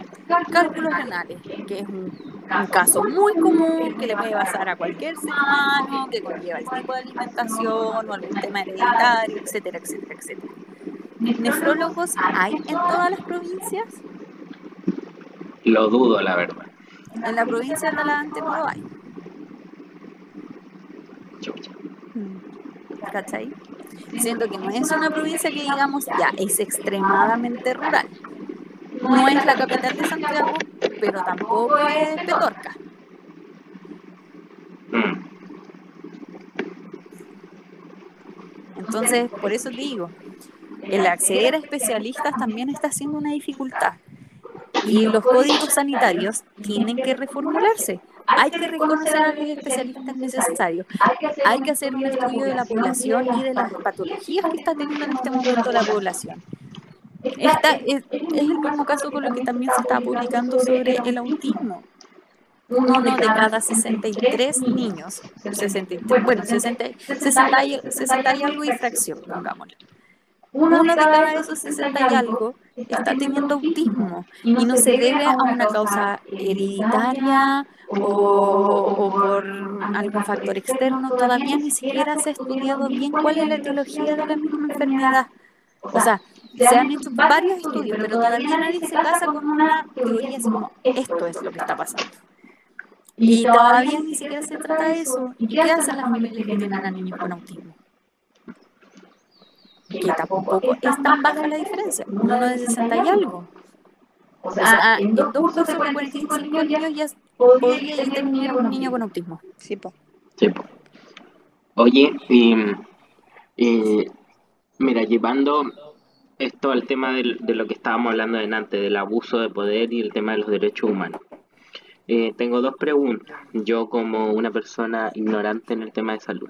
cálculos renales, que es un, un caso muy común que le puede pasar a cualquier ser humano, que conlleva el tipo de alimentación o algún tema hereditario, etcétera, etcétera, etcétera. ¿Nefrólogos hay en todas las provincias? Lo dudo, la verdad. En la provincia de Talagante no lo hay. Chucha. Mm, ¿Cachai? Siento que no es una provincia que digamos ya es extremadamente rural. No es la capital de Santiago, pero tampoco es Petorca. Entonces, por eso digo, el acceder a especialistas también está siendo una dificultad. Y los códigos sanitarios tienen que reformularse. Hay que reconocer a los especialistas necesarios. Hay que hacer un estudio de la población y de las patologías que está teniendo en este momento la población. Esta es, es el mismo caso con lo que también se está publicando sobre el autismo. Uno de cada 63 niños, 63, bueno, 60, 60, y, 60 y algo y fracción, pongámoslo. Uno de cada esos 60 y algo está teniendo autismo y no se debe a una causa hereditaria o, o por algún factor externo. Todavía ni siquiera se ha estudiado bien cuál es la etiología de la misma enfermedad. O sea, se han hecho varios estudios, pero todavía nadie se casa con una teoría así como esto es lo que está pasando. Y todavía ni siquiera se trata de eso. ¿Y qué hacen las familias que tienen a niños con autismo? Que tampoco es tan baja la diferencia. Uno de 60 y algo. O sea, en dos cursos de 45 años ya podría ya tener un niño con autismo. Sí, po. Sí, po. Oye, y, y, mira, llevando esto al tema de, lo que estábamos hablando antes, del abuso de poder y el tema de los derechos humanos. Eh, tengo dos preguntas, yo como una persona ignorante en el tema de salud.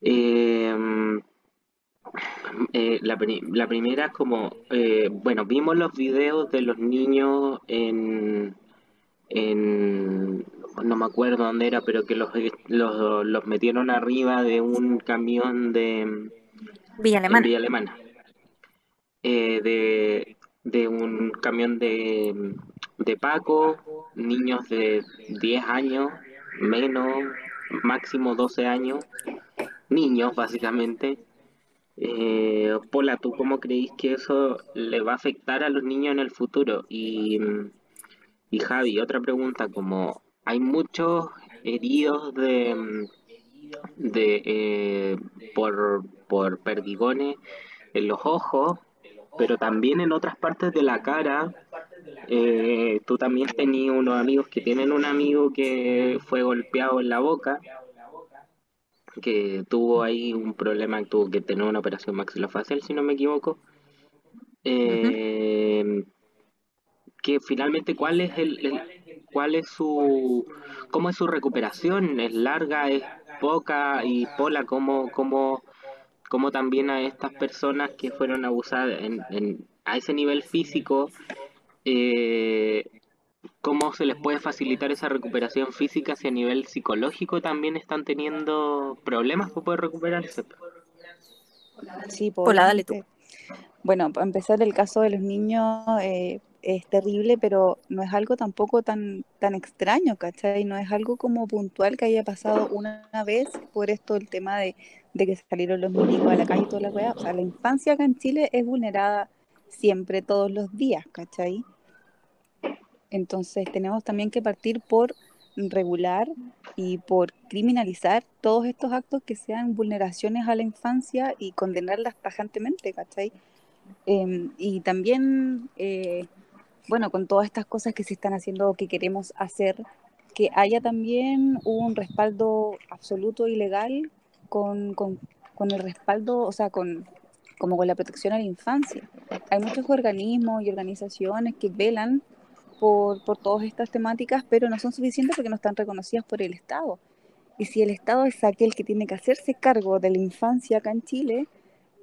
Eh, eh, la, la primera es como, eh, bueno, vimos los videos de los niños en, en, no me acuerdo dónde era, pero que los, los, los metieron arriba de un camión de, Villa Alemana. Villa Alemana, eh, de, de un camión de, de Paco, niños de 10 años, menos, máximo 12 años, niños básicamente. Eh, Pola, ¿tú cómo creís que eso le va a afectar a los niños en el futuro? Y, y Javi, otra pregunta, como hay muchos heridos de, de eh, por, por perdigones en los ojos, pero también en otras partes de la cara. Eh, tú también tenías unos amigos que tienen un amigo que fue golpeado en la boca, que tuvo ahí un problema, tuvo que tener una operación maxilofacial, si no me equivoco. Eh, que finalmente, ¿cuál es el, el- cuál es su, cómo es su recuperación? ¿Es larga, es poca? Y Pola, ¿cómo, cómo, cómo también a estas personas que fueron abusadas en, en- a ese nivel físico, eh, cómo se les puede facilitar esa recuperación física si a nivel psicológico también están teniendo problemas para poder recuperarse? Sí, pues, dale tú. Bueno, para empezar, el caso de los niños eh, es terrible, pero no es algo tampoco tan, tan extraño, ¿cachai? No es algo como puntual que haya pasado una vez por esto el tema de, de que salieron los milicos a la calle y toda la weá. O sea, la infancia acá en Chile es vulnerada siempre, todos los días, ¿cachai? Entonces tenemos también que partir por regular y por criminalizar todos estos actos que sean vulneraciones a la infancia y condenarlas tajantemente, ¿cachai? Em, y también, eh, bueno, con todas estas cosas que se están haciendo o que queremos hacer, que haya también un respaldo absoluto y legal con, con, el respaldo, o sea, con, como con la protección a la infancia. Hay muchos organismos y organizaciones que velan por, por todas estas temáticas, pero no son suficientes porque no están reconocidas por el Estado. Y si el Estado es aquel que tiene que hacerse cargo de la infancia acá en Chile,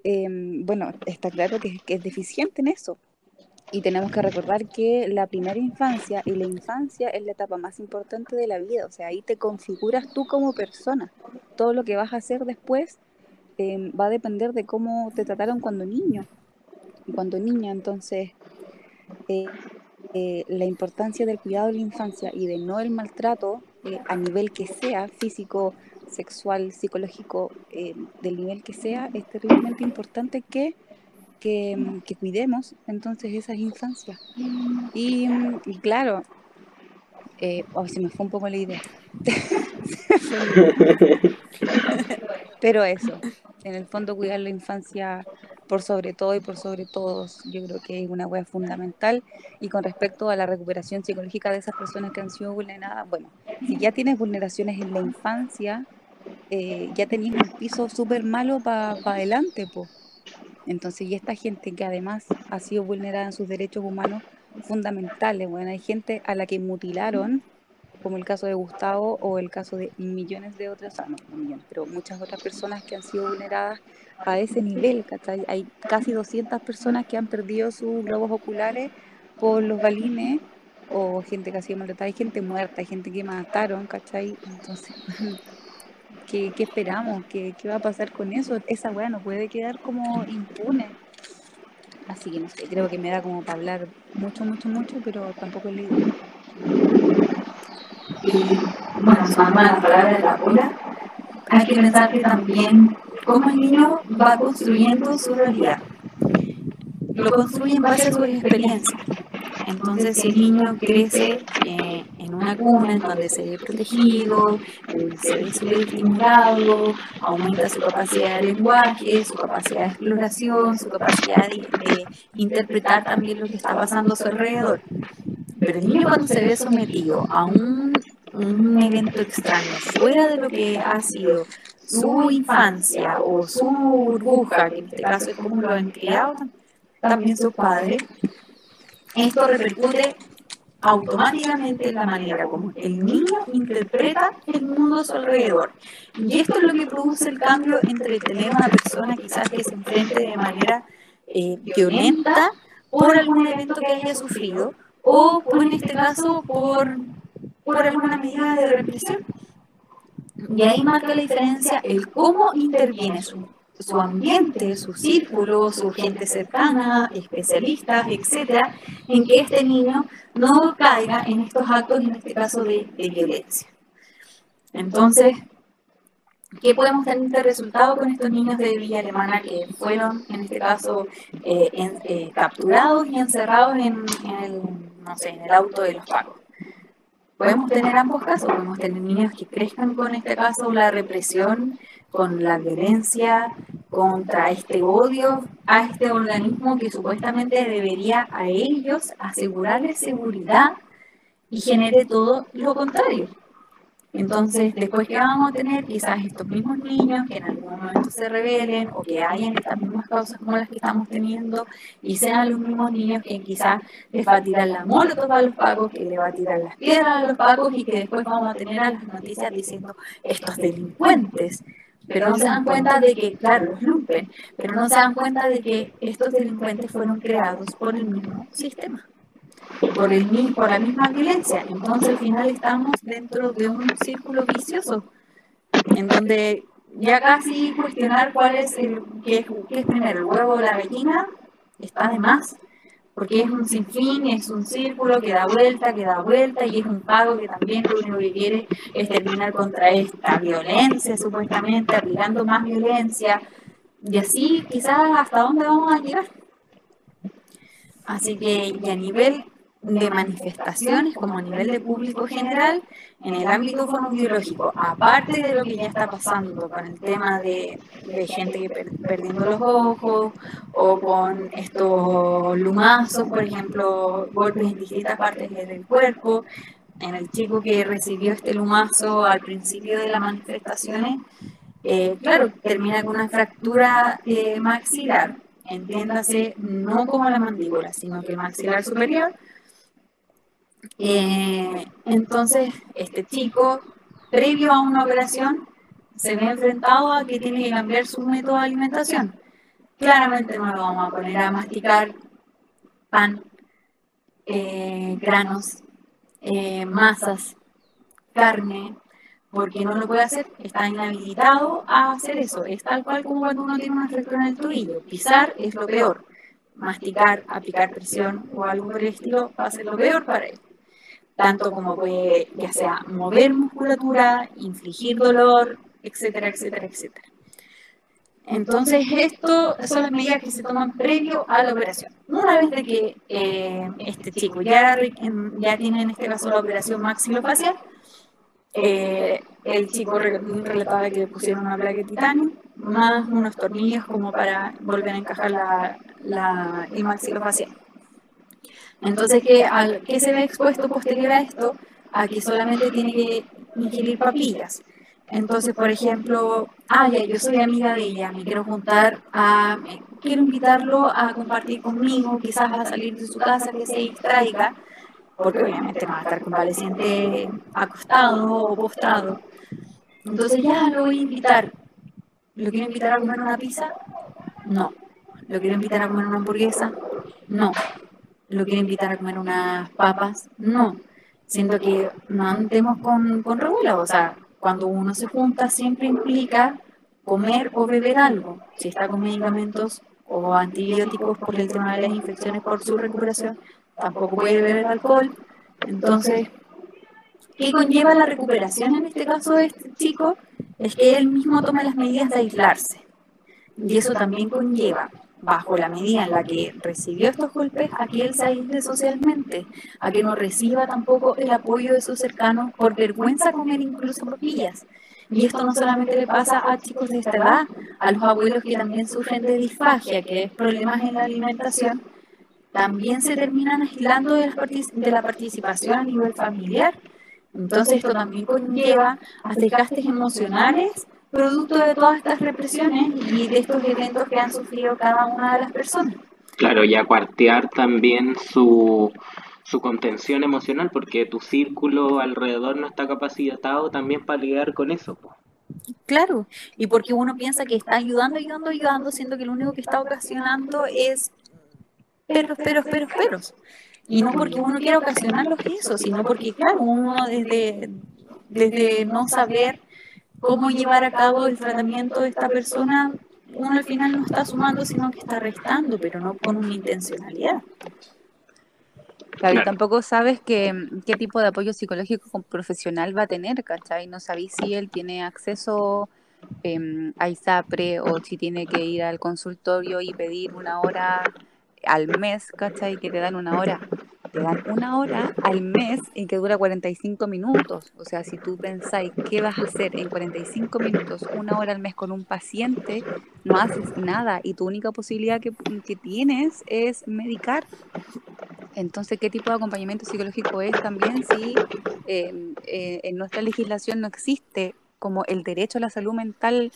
eh, bueno, está claro que es deficiente en eso. Y tenemos que recordar que la primera infancia y la infancia es la etapa más importante de la vida. O sea, ahí te configuras tú como persona. Todo lo que vas a hacer después eh, va a depender de cómo te trataron cuando niño. Cuando niña, entonces, eh, eh, la importancia del cuidado de la infancia y de no el maltrato eh, a nivel que sea, físico, sexual, psicológico, del nivel que sea, es terriblemente importante que, que, mm, que cuidemos entonces esas infancias. Y, mm, y claro, eh, oh, se me fue un poco la idea. Pero eso, en el fondo cuidar la infancia por sobre todo y por sobre todos, yo creo que es una hueá fundamental. Y con respecto a la recuperación psicológica de esas personas que han sido vulneradas, bueno, si ya tienes vulneraciones en la infancia, eh, ya tenías un piso súper malo para adelante, po. Entonces, y esta gente que además ha sido vulnerada en sus derechos humanos fundamentales, bueno, hay gente a la que mutilaron, como el caso de Gustavo o el caso de millones de otras, no, no millones, pero muchas otras personas que han sido vulneradas a ese nivel, ¿cachai? Hay casi 200 personas que han perdido sus globos oculares por los balines, o gente que ha sido maltratada, hay gente muerta, hay gente que mataron, ¿cachai? Entonces, ¿qué, esperamos? ¿Qué, ¿Qué va a pasar con eso? Esa weá no puede quedar como impune. Así que no sé, creo que me da como para hablar mucho, mucho, mucho, pero tampoco la idea. Y bueno, sumando a las palabras de la abuela, hay que pensar que también cómo el niño va construyendo su realidad. Lo construye en base a sus experiencias. Entonces, si el niño crece eh, en una cuna en donde se ve protegido, eh, se ve súper estimulado, aumenta su capacidad de lenguaje, su capacidad de exploración, su capacidad de, de interpretar también lo que está pasando a su alrededor. Pero el niño cuando se ve sometido a un, un evento extraño, fuera de lo que ha sido su infancia o su burbuja, que en este caso es como lo han criado también sus padres, esto repercute automáticamente en la manera como el niño interpreta el mundo a su alrededor. Y esto es lo que produce el cambio entre tener una persona quizás que se enfrente de manera eh, violenta por algún evento que haya sufrido o, en este caso por, por alguna medida de represión. Y ahí marca la diferencia el cómo interviene su, su ambiente, su círculo, su gente cercana, especialistas, etcétera, en que este niño no caiga en estos actos, en este caso de, de violencia. Entonces, ¿qué podemos tener de resultado con estos niños de Villa Alemana que fueron, en este caso, eh, en- eh, capturados y encerrados en, en el, no sé, en el auto de los pagos? podemos tener ambos casos, podemos tener niños que crezcan con este caso la represión, con la violencia, contra este odio a este organismo que supuestamente debería a ellos asegurarles seguridad y genere todo lo contrario. Entonces, después que vamos a tener quizás estos mismos niños que en algún momento se rebelen o que hayan estas mismas causas como las que estamos teniendo y sean los mismos niños que quizás les va a tirar la molotov a los pagos, que le va a tirar las piedras a los pagos y que después vamos a tener a las noticias diciendo estos delincuentes. Pero no se dan cuenta de que, claro, los lumpen, pero no se dan cuenta de que estos delincuentes fueron creados por el mismo sistema por, el, por la misma violencia. Entonces al final estamos dentro de un círculo vicioso, en donde ya casi cuestionar cuál es el, qué qué es primero, el huevo o la gallina, está de más, porque es un sinfín, es un círculo que da vuelta, que da vuelta, y es un pago que también lo único que quiere es terminar contra esta violencia, supuestamente, aplicando más violencia, y así quizás hasta dónde vamos a llegar. Así que, y a nivel de manifestaciones, como a nivel de público general, en el ámbito fonobiológico, aparte de lo que ya está pasando con el tema de, de gente que per- perdiendo los ojos, o con estos lumazos, por ejemplo, golpes en distintas partes del cuerpo, en el chico que recibió este lumazo al principio de las manifestaciones, eh, claro, termina con una fractura eh, maxilar, entiéndase, no como la mandíbula, sino que el maxilar superior. Eh, entonces, este chico, previo a una operación, se ve enfrentado a que tiene que cambiar su método de alimentación. Claramente no lo vamos a poner a masticar pan, eh, granos, eh, masas, carne, porque no lo puede hacer, está inhabilitado a hacer eso. Es tal cual como cuando uno tiene una fractura en el tobillo. Pisar es lo peor. Masticar, aplicar presión o algo por el estilo va a ser lo peor para él. Tanto como puede, ya sea mover musculatura, infligir dolor, etcétera, etcétera, etcétera. Entonces, esto son las medidas que se toman previo a la operación. Una vez que eh, este chico ya, tiene en este caso la operación maxilofacial, eh, el chico re- relataba que le pusieron una placa de titanio, más unos tornillos como para volver a encajar la, la, el maxilofacial. Entonces, ¿qué, al, ¿qué se ve expuesto posterior a esto? A que solamente tiene que ingerir papillas. Entonces, por ejemplo, ah, ya, yo soy amiga de ella, me quiero juntar a, quiero invitarlo a compartir conmigo, quizás a salir de su casa, que se distraiga, porque obviamente va a estar convaleciente acostado o postrado. Entonces ya lo voy a invitar. ¿Lo quiero invitar a comer una pizza? No. ¿Lo quiero invitar a comer una hamburguesa? No. ¿Lo quiero invitar a comer unas papas? No. Siento que no andemos con, con revuelo. O sea, cuando uno se junta siempre implica comer o beber algo. Si está con medicamentos o antibióticos por el tema de las infecciones por su recuperación, tampoco puede beber alcohol. Entonces, ¿qué conlleva la recuperación en este caso de este chico? Es que él mismo toma las medidas de aislarse. Y eso también conlleva, bajo la medida en la que recibió estos golpes, a que él se aísle socialmente, a que no reciba tampoco el apoyo de sus cercanos por vergüenza comer incluso papillas. Y esto no solamente le pasa a chicos de esta edad, a los abuelos que también sufren de disfagia, que es problemas en la alimentación, también se terminan aislando de, de la participación a nivel familiar. Entonces esto también conlleva a desgastes emocionales producto de todas estas represiones y de estos eventos que han sufrido cada una de las personas. Claro, y a cuartear también su, su contención emocional, porque tu círculo alrededor no está capacitado también para lidiar con eso. po. Claro, y porque uno piensa que está ayudando, ayudando, ayudando, siendo que lo único que está ocasionando es peros, peros, peros, peros. Y no porque uno quiera ocasionarlos eso, sino porque, claro, uno desde, desde no saber cómo llevar a cabo el tratamiento de esta persona, uno al final no está sumando, sino que está restando, pero no con una intencionalidad. Claro, y tampoco sabes qué, qué tipo de apoyo psicológico profesional va a tener, ¿cachai? No sabéis si él tiene acceso em, a ISAPRE o si tiene que ir al consultorio y pedir una hora al mes, ¿cachai? Que te dan una hora. te dan una hora al mes y que dura 45 minutos. O sea, si tú pensáis qué vas a hacer en 45 minutos, una hora al mes con un paciente, no haces nada y tu única posibilidad que, que tienes es medicar. Entonces, ¿qué tipo de acompañamiento psicológico es también si eh, eh, en nuestra legislación no existe como el derecho a la salud mental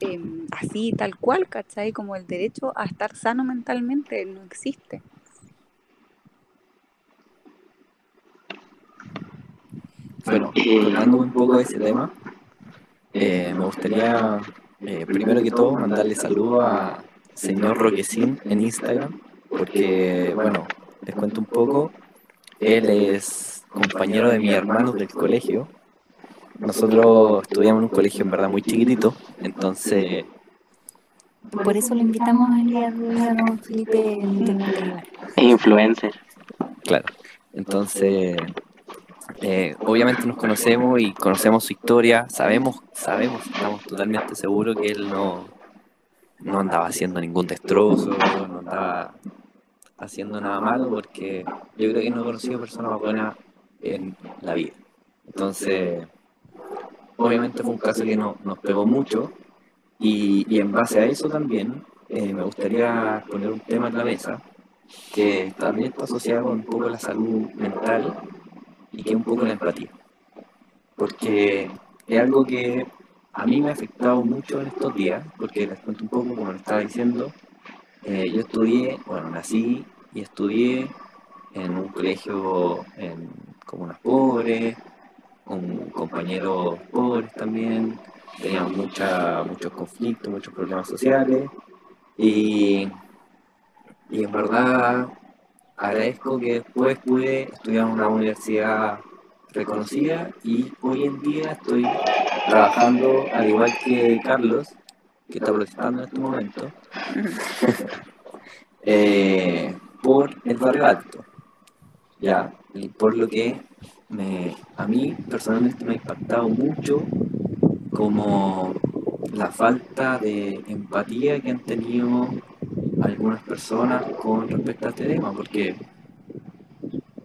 eh, así, tal cual, ¿cachai? Como el derecho a estar sano mentalmente no existe. Bueno, hablando un poco de ese tema, eh, me gustaría eh, primero que todo mandarle saludo a señor Roquecín en Instagram, porque, bueno, les cuento un poco, él es compañero de mi hermano del colegio. Nosotros estudiamos en un colegio en verdad muy chiquitito, entonces, Por eso lo invitamos de hoy a don Felipe. Es influencer. claro, entonces, eh, obviamente nos conocemos y conocemos su historia, sabemos, sabemos, estamos totalmente seguros que él no, no andaba haciendo ningún destrozo, no andaba haciendo nada malo, porque yo creo que no he conocido personas más buenas en la vida. Entonces, obviamente fue un caso que no- nos pegó mucho y, y en base a eso también eh, me gustaría poner un tema en la mesa que también está asociado con un poco la salud mental y que es un poco la empatía. Porque es algo que a mí me ha afectado mucho en estos días, porque les cuento un poco, como les estaba diciendo, eh, yo estudié, bueno, nací y estudié en un colegio en comunas pobres, con compañeros pobres también, teníamos mucha, muchos conflictos, muchos problemas sociales y, y en verdad agradezco que después pude estudiar en una universidad reconocida y hoy en día estoy trabajando al igual que Carlos, que está protestando en este momento, eh, por el barrio alto. Ya, y por lo que me, a mí personalmente me ha impactado mucho como la falta de empatía que han tenido algunas personas con respecto a este tema, porque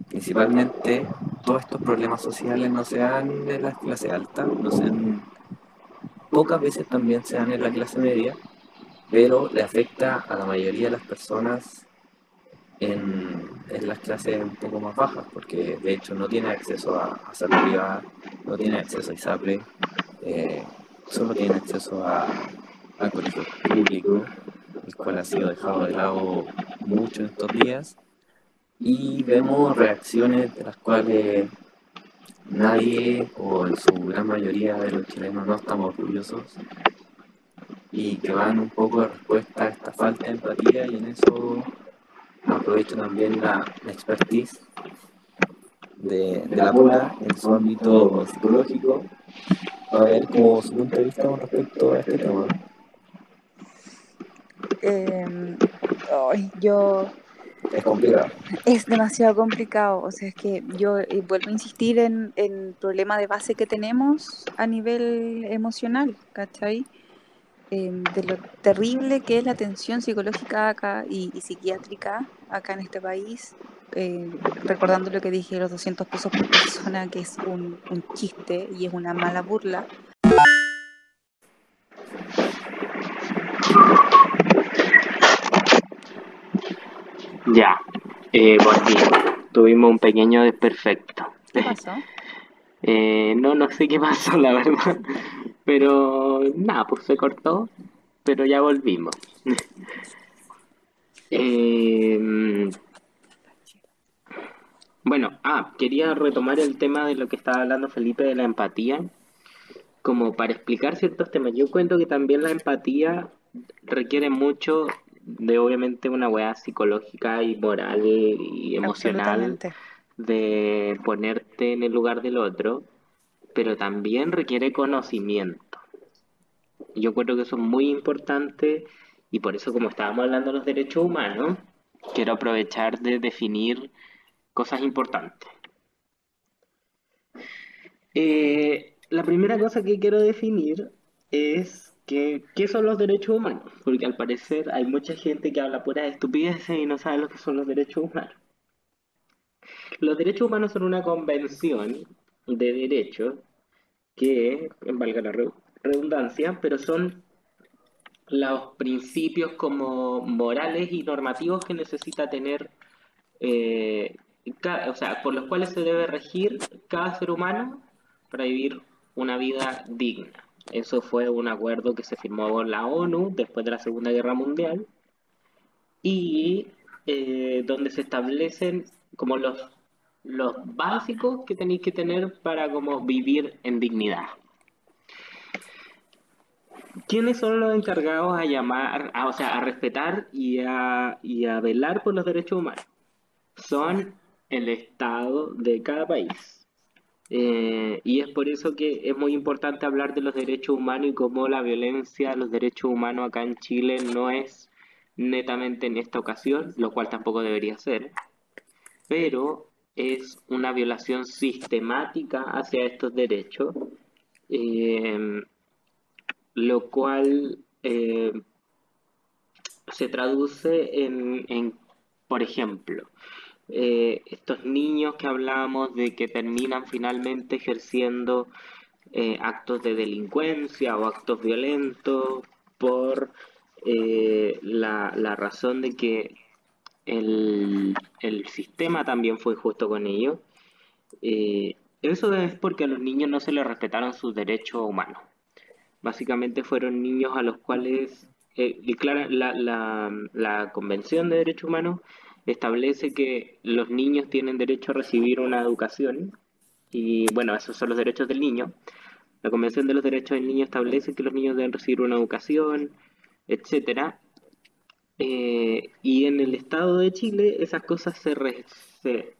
principalmente todos estos problemas sociales no se dan en la clase alta, no se dan, pocas veces también se dan en la clase media, pero le afecta a la mayoría de las personas en, las clases un poco más bajas, porque de hecho no tiene acceso a, a salud privada, no tiene acceso a ISAPRE, eh, solo tiene acceso a, al colegio público, el cual ha sido dejado de lado mucho en estos días, y vemos reacciones de las cuales nadie o en su gran mayoría de los chilenos no estamos orgullosos y que van un poco de respuesta a esta falta de empatía y en eso aprovecho también la, la expertise de, de la Pola en su ámbito psicológico a ver como su punto de vista con respecto a este tema. Eh, yo Es complicado. Es demasiado complicado, o sea, es que yo eh, vuelvo a insistir en en el problema de base que tenemos a nivel emocional, ¿cachai? Em, de lo terrible que es la atención psicológica acá y, y psiquiátrica acá en este país, eh, recordando lo que dije, los 200 pesos por persona, que es un, un chiste y es una mala burla. Ya, eh, volví. Tuvimos un pequeño desperfecto. ¿Qué pasó? Eh, no, no sé qué pasó, la verdad. Pero nada, pues se cortó, pero ya volvimos. Eh, bueno, ah, quería retomar el tema de lo que estaba hablando Felipe de la empatía, como para explicar ciertos temas. Yo cuento que también la empatía requiere mucho de obviamente una weá psicológica y moral y emocional de ponerte en el lugar del otro, pero también requiere conocimiento. Yo creo que eso es muy importante y por eso como estábamos hablando de los derechos humanos, quiero aprovechar de definir cosas importantes. Eh, la primera cosa que quiero definir es que, ¿qué son los derechos humanos? Porque al parecer hay mucha gente que habla puras estupideces y no sabe lo que son los derechos humanos. Los derechos humanos son una convención de derechos que, valga la re- redundancia, pero son los principios como morales y normativos que necesita tener, eh, o sea, por los cuales se debe regir cada ser humano para vivir una vida digna. Eso fue un acuerdo que se firmó con la ONU después de la Segunda Guerra Mundial y eh, donde se establecen como los, los básicos que tenéis que tener para como vivir en dignidad. ¿Quiénes son los encargados a llamar, a, o sea, a respetar y a, y a velar por los derechos humanos? Son el Estado de cada país. Eh, y es por eso que es muy importante hablar de los derechos humanos y cómo la violencia a los derechos humanos acá en Chile no es netamente en esta ocasión, lo cual tampoco debería ser, pero es una violación sistemática hacia estos derechos, eh, lo cual eh, se traduce en, en, por ejemplo, eh, estos niños que hablábamos de que terminan finalmente ejerciendo eh, actos de delincuencia o actos violentos por eh, la, la razón de que el, el sistema también fue injusto con ellos. Eh, eso es porque a los niños no se les respetaron sus derechos humanos. Básicamente fueron niños a los cuales, eh, y claro, la, la, la Convención de Derechos Humanos establece que los niños tienen derecho a recibir una educación y bueno, esos son los derechos del niño. La Convención de los Derechos del Niño establece que los niños deben recibir una educación, etcétera. Eh, y en el Estado de Chile esas cosas se,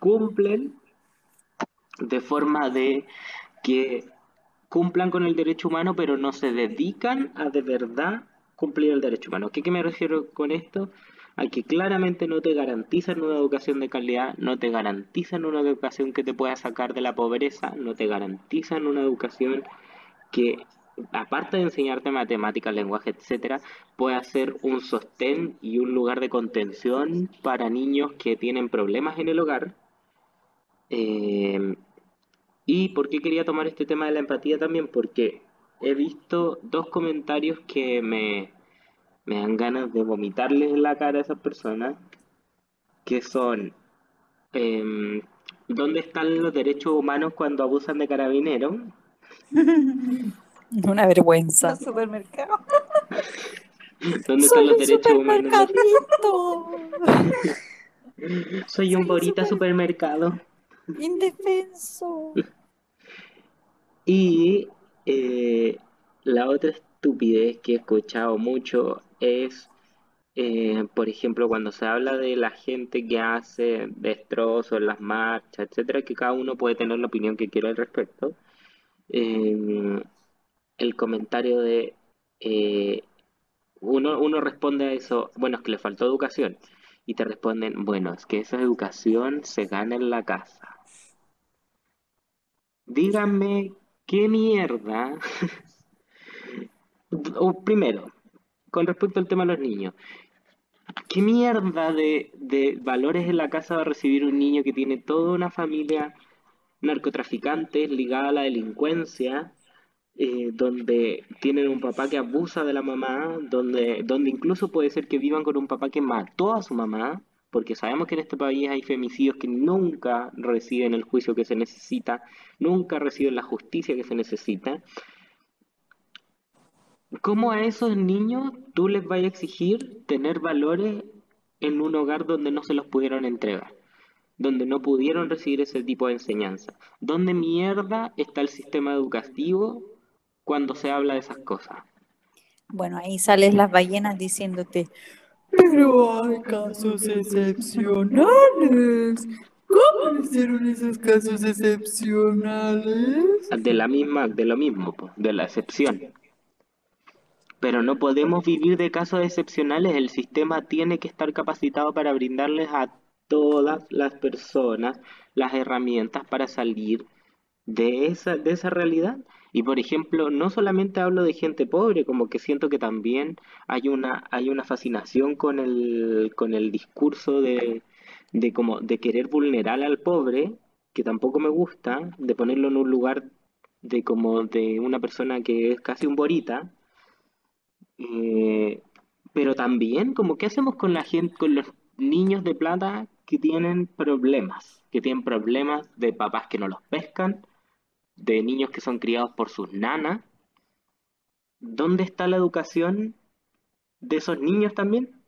cumplen de forma de que cumplan con el derecho humano, pero no se dedican a de verdad cumplir el derecho humano. ¿Qué, qué me refiero con esto? A que claramente no te garantizan una educación de calidad, no te garantizan una educación que te pueda sacar de la pobreza, no te garantizan una educación que, aparte de enseñarte matemáticas, lenguaje, etcétera, pueda ser un sostén y un lugar de contención para niños que tienen problemas en el hogar. Eh, ¿Y por qué quería tomar este tema de la empatía también? Porque he visto dos comentarios que me, me dan ganas de vomitarles en la cara a esas personas, que son, em, ¿dónde están los derechos humanos cuando abusan de carabineros? Una vergüenza. Los supermercados. ¿Dónde están Soy los un derechos humanos? Soy un borita supermercado. Indefenso. Y eh, la otra estupidez que he escuchado mucho es, eh, por ejemplo, cuando se habla de la gente que hace destrozos en las marchas, etcétera, que cada uno puede tener la opinión que quiera al respecto. eh, el comentario de eh, uno, uno responde a eso, bueno, es que le faltó educación. Y te responden, bueno, es que esa educación se gana en la casa. Díganme qué mierda. Primero, con respecto al tema de los niños, ¿qué mierda de, de valores en la casa va a recibir un niño que tiene toda una familia narcotraficante ligada a la delincuencia? Eh, donde tienen un papá que abusa de la mamá, donde, donde incluso puede ser que vivan con un papá que mató a su mamá, porque sabemos que en este país hay femicidios que nunca reciben el juicio que se necesita, nunca reciben la justicia que se necesita. ¿Cómo a esos niños tú les vas a exigir tener valores en un hogar donde no se los pudieron entregar? donde no pudieron recibir ese tipo de enseñanza. ¿Dónde mierda está el sistema educativo cuando se habla de esas cosas? Bueno, ahí salen las ballenas diciéndote, pero hay casos excepcionales. ¿Cómo hicieron esos casos excepcionales? De la misma, de lo mismo, de la excepción. Pero no podemos vivir de casos excepcionales. El sistema tiene que estar capacitado para brindarles a todas las personas las herramientas para salir de esa, de esa realidad. Y por ejemplo, no solamente hablo de gente pobre, como que siento que también hay una, hay una fascinación con el, con el discurso de, de como de querer vulnerar al pobre, que tampoco me gusta, de ponerlo en un lugar de como de una persona que es casi un borita, eh, pero también como qué hacemos con la gente, con los niños de plata que tienen problemas, que tienen problemas de papás que no los pescan, de niños que son criados por sus nanas. ¿Dónde está la educación de esos niños también?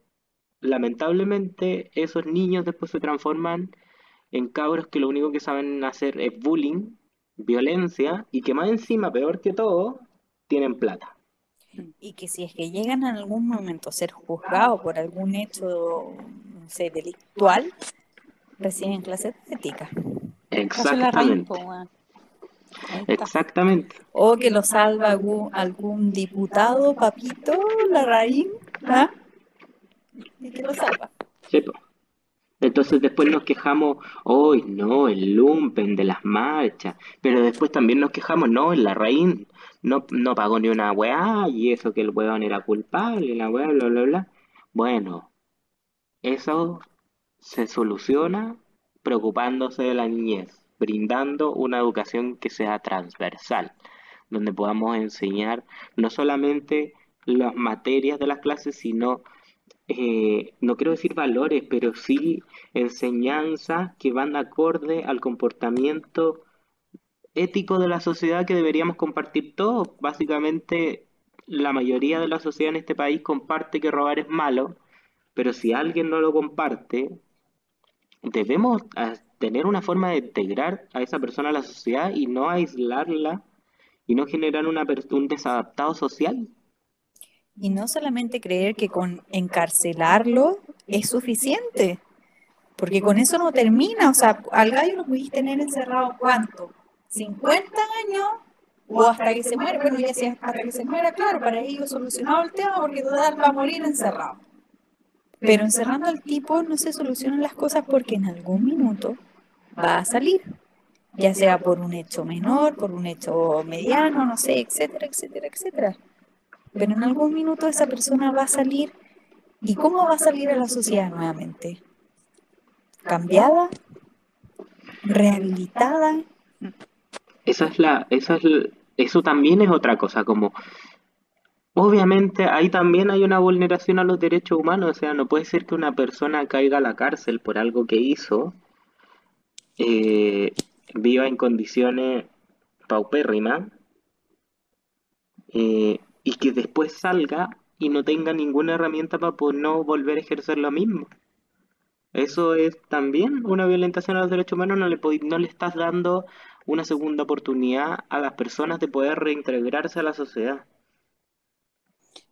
Lamentablemente, esos niños después se transforman en cabros que lo único que saben hacer es bullying, violencia y que más encima, peor que todo, tienen plata. Y que si es que llegan en algún momento a ser juzgados por algún hecho, no sé, delictual, reciben clases de ética. Exactamente, po, weón. Ahí está. Exactamente. O que lo salva algún, algún diputado, papito, la raíz, ¿ah? Y que lo salva. Sí, po. Entonces después nos quejamos, hoy no, el lumpen de las marchas, pero después también nos quejamos, no, el Larraín no, no pagó ni una weá y eso que el weón era culpable, la weá, bla, bla, bla. Bueno, eso se soluciona preocupándose de la niñez, brindando una educación que sea transversal, donde podamos enseñar no solamente las materias de las clases, sino eh, no quiero decir valores, pero sí enseñanzas que van acorde al comportamiento ético de la sociedad que deberíamos compartir todos. Básicamente, la mayoría de la sociedad en este país comparte que robar es malo, pero si alguien no lo comparte, debemos ah, tener una forma de integrar a esa persona a la sociedad y no aislarla y no generar una, un desadaptado social. Y no solamente creer que con encarcelarlo es suficiente, porque con eso no termina. O sea, al gallo lo pudiste tener encerrado ¿cuánto? ¿50 años? O hasta que se muera. Bueno, ya si hasta que se muera, claro, para ellos solucionado el tema, porque total va a morir encerrado. Pero encerrando al tipo no se solucionan las cosas porque en algún minuto va a salir, ya sea por un hecho menor, por un hecho mediano, no sé, etcétera, etcétera, etcétera. Pero en algún minuto esa persona va a salir. ¿Y cómo va a salir a la sociedad nuevamente? ¿Cambiada? ¿Rehabilitada? Esa es la, esa es l- eso también es otra cosa, como obviamente ahí también hay una vulneración a los derechos humanos, o sea, no puede ser que una persona caiga a la cárcel por algo que hizo, eh, viva en condiciones paupérrimas, eh, y que después salga y no tenga ninguna herramienta para no volver a ejercer lo mismo. Eso es también una violentación a los derechos humanos, no le, no le estás dando una segunda oportunidad a las personas de poder reintegrarse a la sociedad.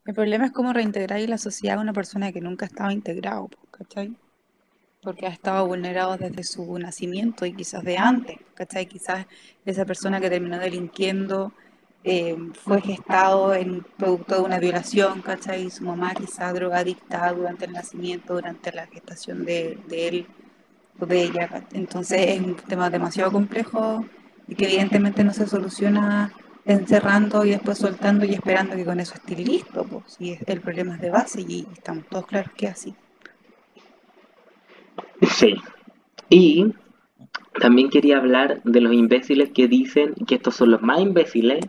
El problema es cómo reintegrar en la sociedad a una persona que nunca estaba integrado, po, ¿cachai? Porque ha estado vulnerado desde su nacimiento y quizás de antes, ¿cachai? Quizás esa persona que terminó delinquiendo eh, fue gestado en producto de una violación, ¿cachai? Y su mamá quizás drogadicta durante el nacimiento, durante la gestación de, de él o de ella. Entonces es un tema demasiado complejo y que evidentemente no se soluciona encerrando y después soltando y esperando que con eso esté listo, pues, si es- el problema es de base y estamos todos claros que es así. Sí. Y también quería hablar de los imbéciles que dicen que estos son los más imbéciles.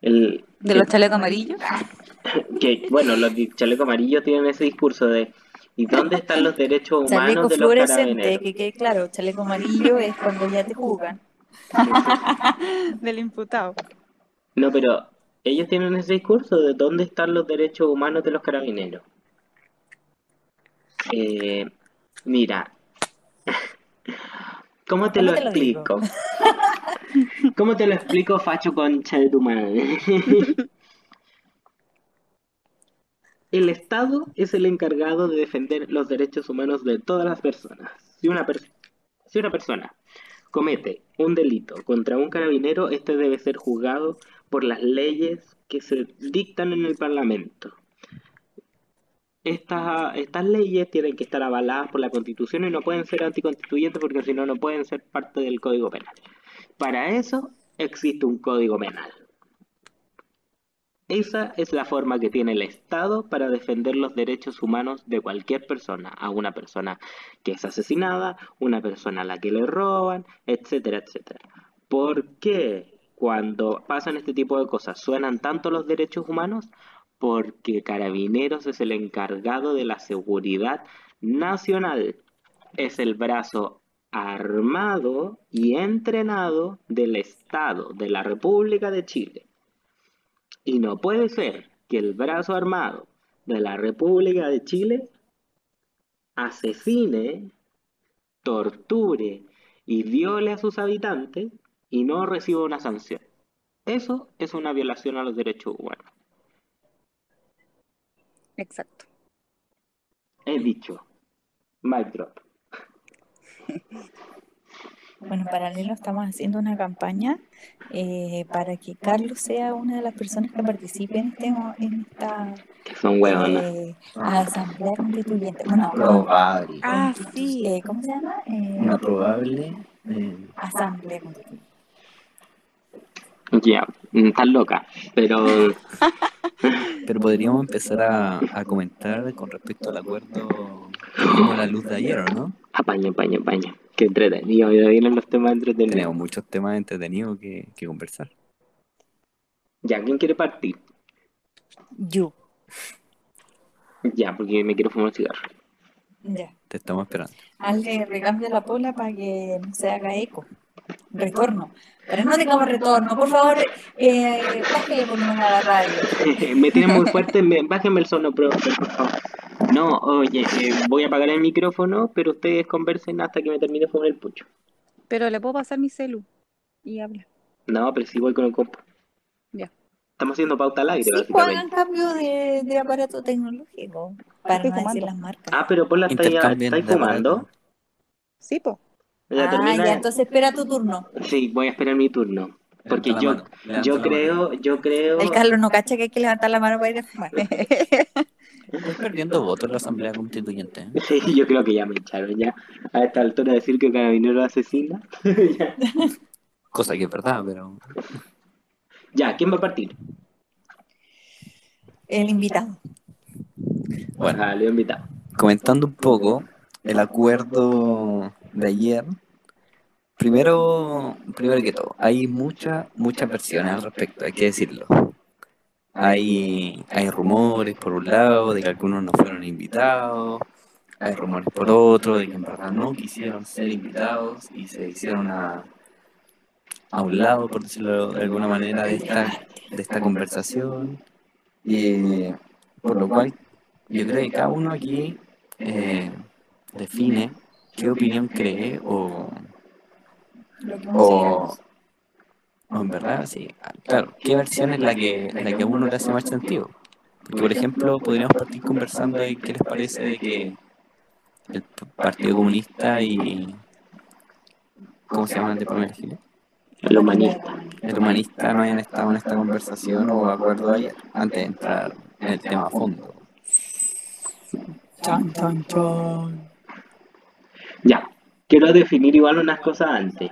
El, ¿De los chalecos amarillos? que, bueno, los de chaleco amarillo tienen ese discurso de ¿y dónde están los derechos Chaleco humanos de los fluorescente, carabineros? que quede claro, chaleco amarillo es cuando ya te juzgan. Del imputado. No, pero ellos tienen ese discurso de dónde están los derechos humanos de los carabineros. Eh, mira, ¿cómo te ¿Cómo lo te lo digo? explico? ¿Cómo te lo explico, facho concha de tu madre? El Estado es el encargado de defender los derechos humanos de todas las personas. Si una, per- si una persona comete un delito contra un carabinero, este debe ser juzgado por las leyes que se dictan en el Parlamento. Estas, leyes tienen que estar avaladas por la Constitución y no pueden ser anticonstituyentes porque si no, no pueden ser parte del Código Penal. Para eso existe un Código Penal. Esa es la forma que tiene el Estado para defender los derechos humanos de cualquier persona, a una persona que es asesinada, una persona a la que le roban, etcétera, etcétera. ¿Por qué cuando pasan este tipo de cosas suenan tanto los derechos humanos? Porque Carabineros es el encargado de la seguridad nacional. Es el brazo armado y entrenado del Estado, de la República de Chile. Y no puede ser que el brazo armado de la República de Chile asesine, torture y viole a sus habitantes y no reciba una sanción. Eso es una violación a los derechos humanos. Exacto. He dicho. Mic drop. Bueno, en paralelo estamos haciendo una campaña eh, para que Carlos sea una de las personas que participe en, este, en esta Que son eh, asamblea constituyente. Bueno, Probable. ah, sí, eh, ¿cómo se llama? Eh, Una probable. eh, asamblea constituyente. Ya, mm, estás loca. Pero Pero podríamos empezar a, a comentar con respecto al acuerdo que vimos a la luz de ayer, ¿o no? apaña, apaña, apaña. Qué entretenido. Ya vienen los temas entretenidos. Tenemos muchos temas entretenidos que, que conversar. Ya, ¿quién quiere partir? Yo. Ya, porque me quiero fumar un cigarro. Ya. Te estamos esperando. Hazle recambio la pola para que se haga eco. Retorno. Pero no tengamos retorno. Por favor, eh, bájale el volumen a la radio. me tiene muy fuerte, me, bájenme el sono, por favor. No, oye, eh, voy a apagar el micrófono, pero ustedes conversen hasta que me termine de fumar el pucho. Pero le puedo pasar mi celu y habla. No, pero sí voy con el compu. Ya. Estamos haciendo pauta al aire, Sí, pues hagan cambio de, de aparato tecnológico. Para no decir las marcas. Ah, pero por la estáis de fumando. Sí, po. Ah, termina. ya, entonces espera tu turno. Sí, voy a esperar mi turno. Porque Levanta yo, mano, yo creo, yo creo. El Carlos no cacha que hay que levantar la mano para ir a fumar. Estoy perdiendo votos en la Asamblea Constituyente. ¿eh? Sí, yo creo que ya me echaron ya. A esta altura decir que Carabinero asesina. Cosa que es verdad, pero. ya, ¿quién va a partir? El invitado. Bueno, he invitado. comentando un poco el acuerdo de ayer. Primero, primero que todo, hay muchas, muchas versiones al respecto, hay que decirlo. Hay, hay rumores por un lado de que algunos no fueron invitados, hay rumores por otro de que en verdad no quisieron ser invitados y se hicieron a, a un lado, por decirlo de alguna manera, de esta, de esta conversación. Y, por lo cual, yo creo que cada uno aquí eh, define qué opinión cree o, Lo que o, o en verdad, sí, claro, qué versión es la que, la que a uno le hace más sentido. Porque, por ejemplo, podríamos partir conversando de qué les parece de que el Partido Comunista y... ¿Cómo se llama el de Pamela Giles? El humanista. El humanista no hayan estado en esta conversación o acuerdo ayer, antes de entrar en el tema a fondo. Chan, chan, chan. Ya, quiero definir igual unas cosas antes.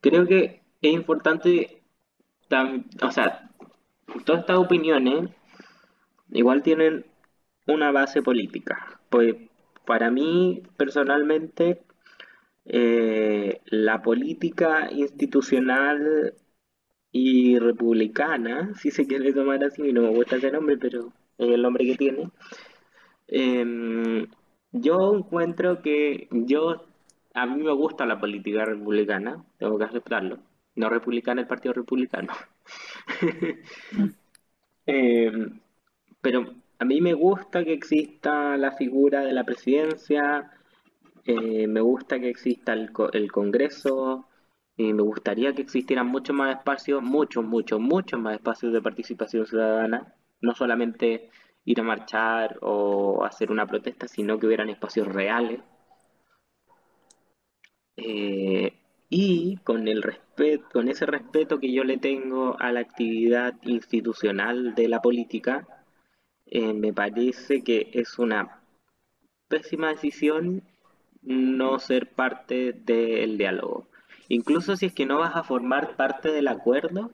Creo que es importante, tam- o sea, todas estas opiniones igual tienen una base política. Pues para mí, personalmente, eh, la política institucional y republicana, si se quiere tomar así, no me gusta ese nombre, pero es el nombre que tiene. Em, yo encuentro que yo, a mí me gusta la política republicana, tengo que aceptarlo. No republicana el Partido Republicano. Em, pero a mí me gusta que exista la figura de la presidencia, eh, me gusta que exista el, el Congreso, y me gustaría que existieran muchos más espacios, muchos, muchos, muchos más espacios de participación ciudadana, no solamente ir a marchar o hacer una protesta, sino que hubieran espacios reales. Eh, y con el respeto, con ese respeto que yo le tengo a la actividad institucional de la política, eh, me parece que es una pésima decisión no ser parte del diálogo. Incluso si es que no vas a formar parte del acuerdo,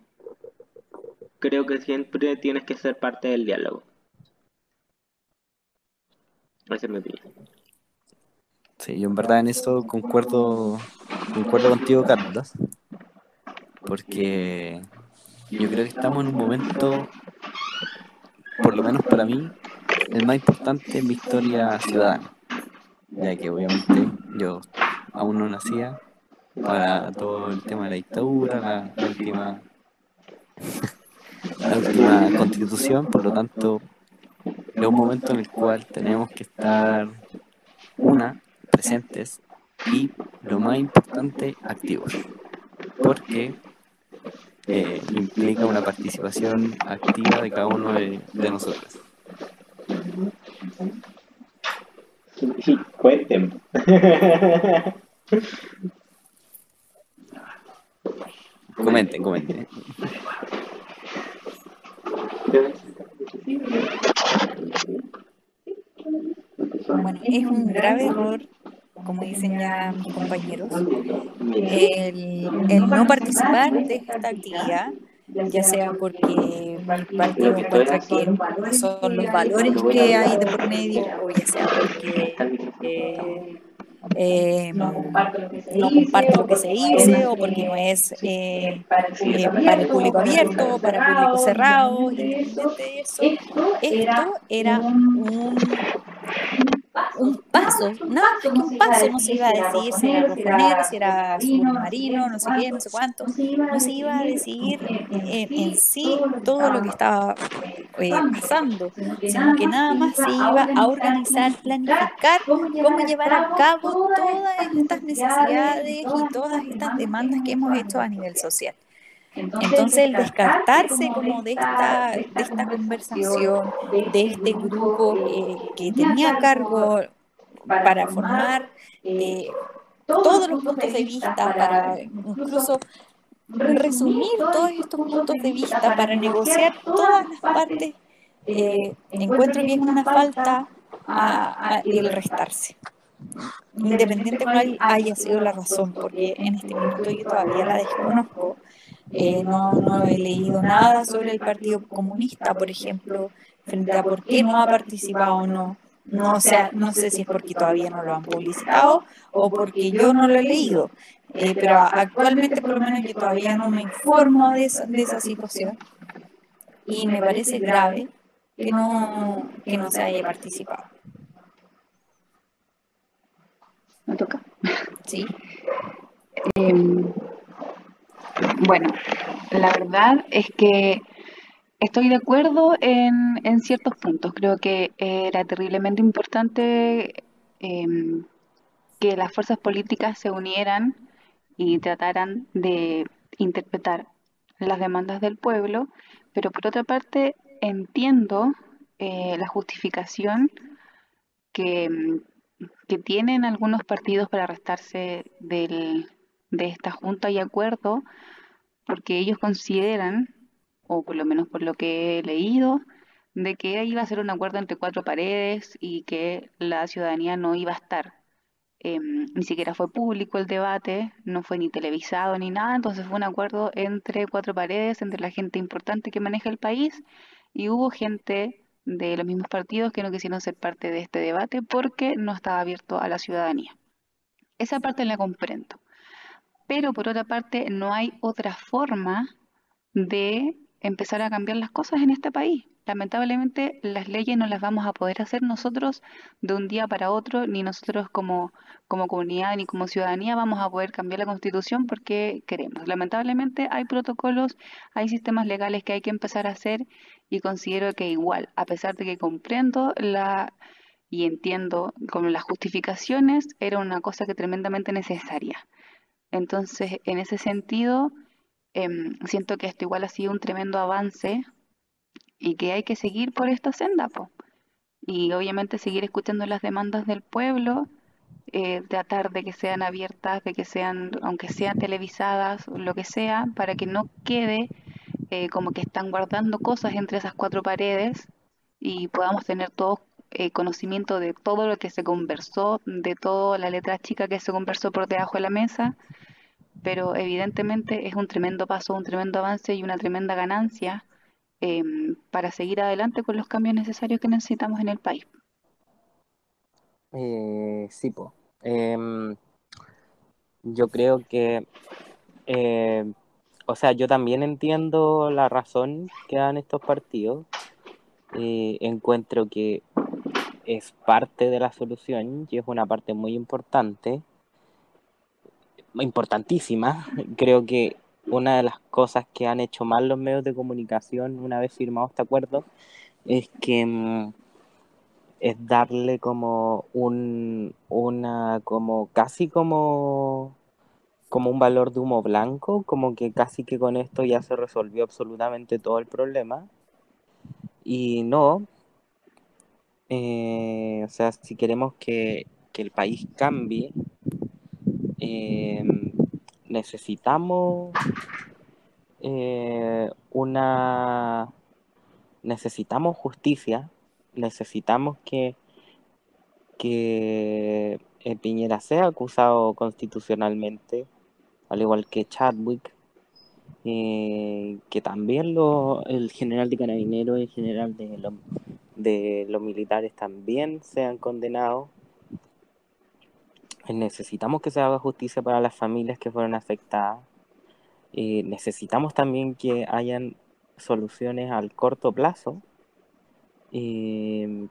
creo que siempre tienes que ser parte del diálogo. Esa es mi opinión. Sí, yo en verdad en eso concuerdo, concuerdo contigo, Carlos, porque yo creo que estamos en un momento, por lo menos para mí, el más importante en mi historia ciudadana, ya que obviamente yo aún no nacía para todo el tema de la dictadura, la última la última constitución, por lo tanto es un momento en el cual tenemos que estar una presentes y lo más importante activos porque eh, implica una participación activa de cada uno de, de nosotros. Sí, cuenten. comenten comenten Bueno, es un grave error, como dicen ya mis compañeros, el, no participar de esta actividad, ya sea porque mi partido encuentra que son los valores que hay de por medio, o ya sea porque eh, eh, no comparto lo que se dice o porque no es eh, para el público abierto, para el público cerrado, independiente de eso. Esto era un, un paso, nada más que un paso, no se iba a decir si era rojo negro, si era submarino, no sé qué, no sé cuánto, no se iba a decir en, en sí todo lo que estaba eh, pasando, sino que nada más se iba a organizar, planificar cómo llevar a cabo todas estas necesidades y todas estas demandas que hemos hecho a nivel social. Entonces, el descartarse como de esta, de esta conversación, de este grupo eh, que tenía a cargo para formar eh, todos los puntos de vista, para incluso resumir todos estos puntos de vista, para negociar todas las partes, eh, encuentro que es una falta a, a el restarse. Independiente cuál haya sido la razón, porque en este momento yo todavía la desconozco. Eh, no, no he leído nada sobre el Partido Comunista, por ejemplo, frente a por qué no ha participado o no. No, o sea, no sé si es porque todavía no lo han publicitado o porque yo no lo he leído. Eh, pero actualmente, por lo menos, yo todavía no me informo de esa, de esa situación. Y me parece grave que no, que no se haya participado. Me toca. Sí. Em, bueno, la verdad es que estoy de acuerdo en, en ciertos puntos. Creo que era terriblemente importante em, que las fuerzas políticas se unieran y trataran de interpretar las demandas del pueblo, pero por otra parte entiendo eh, la justificación que, que tienen algunos partidos para restarse del, de esta junta y acuerdo, porque ellos consideran, o por lo menos por lo que he leído, de que iba a ser un acuerdo entre cuatro paredes y que la ciudadanía no iba a estar. Eh, ni siquiera fue público el debate, no fue ni televisado ni nada, entonces fue un acuerdo entre cuatro paredes, entre la gente importante que maneja el país, y hubo gente de los mismos partidos que no quisieron ser parte de este debate porque no estaba abierto a la ciudadanía. Esa parte la comprendo. Pero por otra parte, no hay otra forma de empezar a cambiar las cosas en este país. Lamentablemente, las leyes no las vamos a poder hacer nosotros de un día para otro, ni nosotros como, como comunidad ni como ciudadanía vamos a poder cambiar la constitución porque queremos. Lamentablemente, hay protocolos, hay sistemas legales que hay que empezar a hacer y considero que igual, a pesar de que comprendo la y entiendo como las justificaciones, era una cosa que tremendamente necesaria. Entonces, en ese sentido, em, siento que esto igual ha sido un tremendo avance y que hay que seguir por esta senda, po. Y obviamente seguir escuchando las demandas del pueblo, eh, tratar de que sean abiertas, de que sean, aunque sean televisadas, lo que sea, para que no quede eh, como que están guardando cosas entre esas cuatro paredes y podamos tener todos eh, conocimiento de todo lo que se conversó, de toda la letra chica que se conversó por debajo de la mesa, pero evidentemente es un tremendo paso, un tremendo avance y una tremenda ganancia em, para seguir adelante con los cambios necesarios que necesitamos en el país. Eh, sí, po. Em, yo creo que, eh, o sea, yo también entiendo la razón que dan estos partidos. Encuentro que es parte de la solución y es una parte muy importante, importantísima. Creo que una de las cosas que han hecho mal los medios de comunicación una vez firmado este acuerdo es que mm, es darle como un una como casi como como un valor de humo blanco, como que casi que con esto ya se resolvió absolutamente todo el problema. Y no, eh, o sea, si queremos que, que el país cambie, eh, necesitamos eh, una necesitamos justicia, necesitamos que, que eh, Piñera sea acusado constitucionalmente, al igual que Chadwick, eh, que también lo, el general de Carabineros el general de, lo- de los militares también sean condenados. Eh, Necesitamos que se haga justicia para las familias que fueron afectadas. Eh, necesitamos también que hayan soluciones al corto plazo eh,